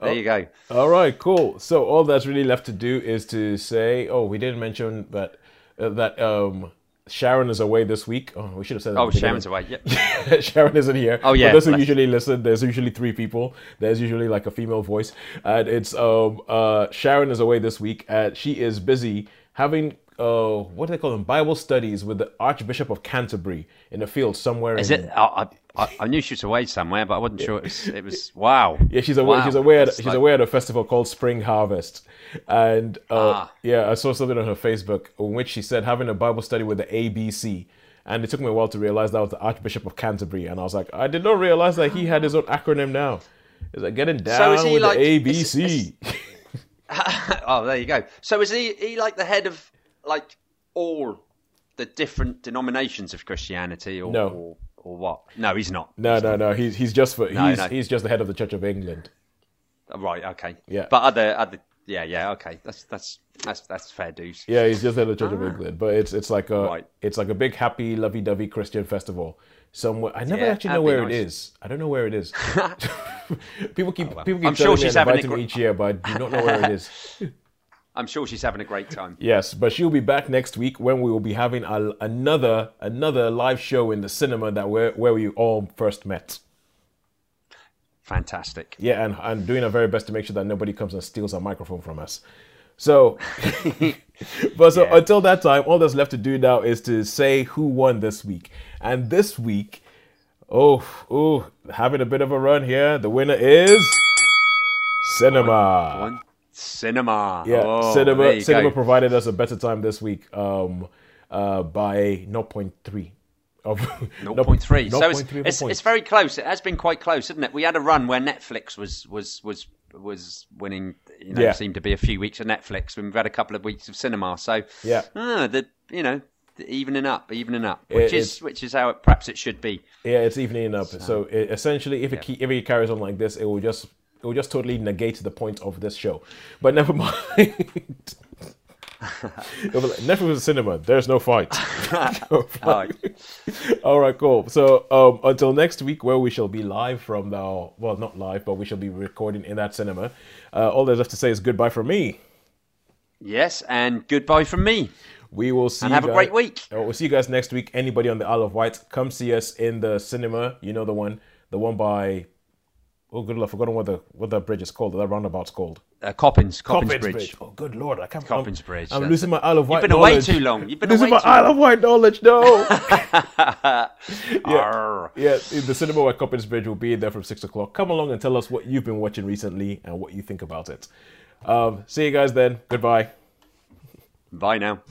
there you go.
All right, cool. So all that's really left to do is to say, oh, we didn't mention that uh, that um Sharon is away this week. Oh, we should have said that.
Oh, Sharon's away. Yep.
Sharon isn't here.
Oh, yeah,
For those who usually listen, there's usually three people. There's usually like a female voice, and it's um uh Sharon is away this week, and she is busy having uh what do they call them Bible studies with the Archbishop of Canterbury in a field somewhere.
Is
in,
it? I, I, I knew she was away somewhere, but I wasn't sure it was. It was wow.
Yeah, she's away.
Wow.
She's away. At, she's
like-
away at a festival called Spring Harvest, and uh,
Ah.
yeah, I saw something on her Facebook in which she said having a Bible study with the ABC, and it took me a while to realize that was the Archbishop of Canterbury, and I was like, I did not realize that he had his own acronym now. Is like getting down
he
with
like-
the ABC.
oh, there you go. So is he? He like the head of like all the different denominations of Christianity, or
No.
or, or what? No, he's not.
no, no, no. He's he's just for
No,
he's
no.
he's just the head of the Church of England.
Oh, Right. Okay.
Yeah.
But other other. Yeah. Yeah. Okay. That's that's that's that's fair dues.
Yeah, he's just the head of the Church of England, but it's it's like a
Ah. Right.
it's like a big happy lovey-dovey Christian festival somewhere. I never
Yeah,
actually know where it
nice.
is. I don't know where it is. people keep oh, people keep
I'm sure she's having a gr-
each year, but I do not know where it is.
I'm sure she's having a great time.
Yes, but she'll be back next week when we will be having a, another another live show in the cinema that where where we all first met.
Fantastic.
Yeah, and and doing our very best to make sure that nobody comes and steals our microphone from us. So, but so
Yeah.
until that time, all that's left to do now is to say who won this week. And this week, oh, oh, having a bit of a run here. The winner is Cinema.
One cinema.
Yeah,
Oh,
Cinema. Cinema
go.
provided us a better time this week. Um, uh, by 0.3 of
0.3. So it's,
0.3 of a
it's, it's very close. It has been quite close, isn't it? We had a run where Netflix was was was was winning. You know,
Yeah.
seemed to be a few weeks of Netflix. We've had a couple of weeks of cinema. So
Yeah.
ah, the you know evening up, evening up, which
It-
is which is how it, perhaps it should be.
Yeah, it's evening up. So, it, essentially, if it if it carries on like this, it will just it will just totally negate the point of this show. But never mind. Be like, Netflix cinema. There's no fight. No fight.
Oh,
All right, cool. So um, until next week, where we shall be live from the well, not live, but we shall be recording in that cinema. Uh, all there's left to say is goodbye from me.
yes, and goodbye from me.
We will see.
And
you
have a great week.
Uh, We'll see you guys next week. Anybody on the Isle of Wight, come see us in the cinema. You know the one, the one by Oh, good lord, I've forgotten what the what that bridge is called. That roundabout's called.
Uh, Coppins, Coppins, Bridge.
Oh, good lord, I can't.
Coppins
I'm,
Bridge,
I'm
that's
losing my Isle of Wight.
You've been away too long. You've been
losing
away
my
too
Isle of Wight knowledge. No. yeah,
Arr.
yeah. The cinema at Coppins Bridge will be there from six o'clock. Come along and tell us what you've been watching recently and what you think about it. Um, see you guys then. Goodbye.
Bye now.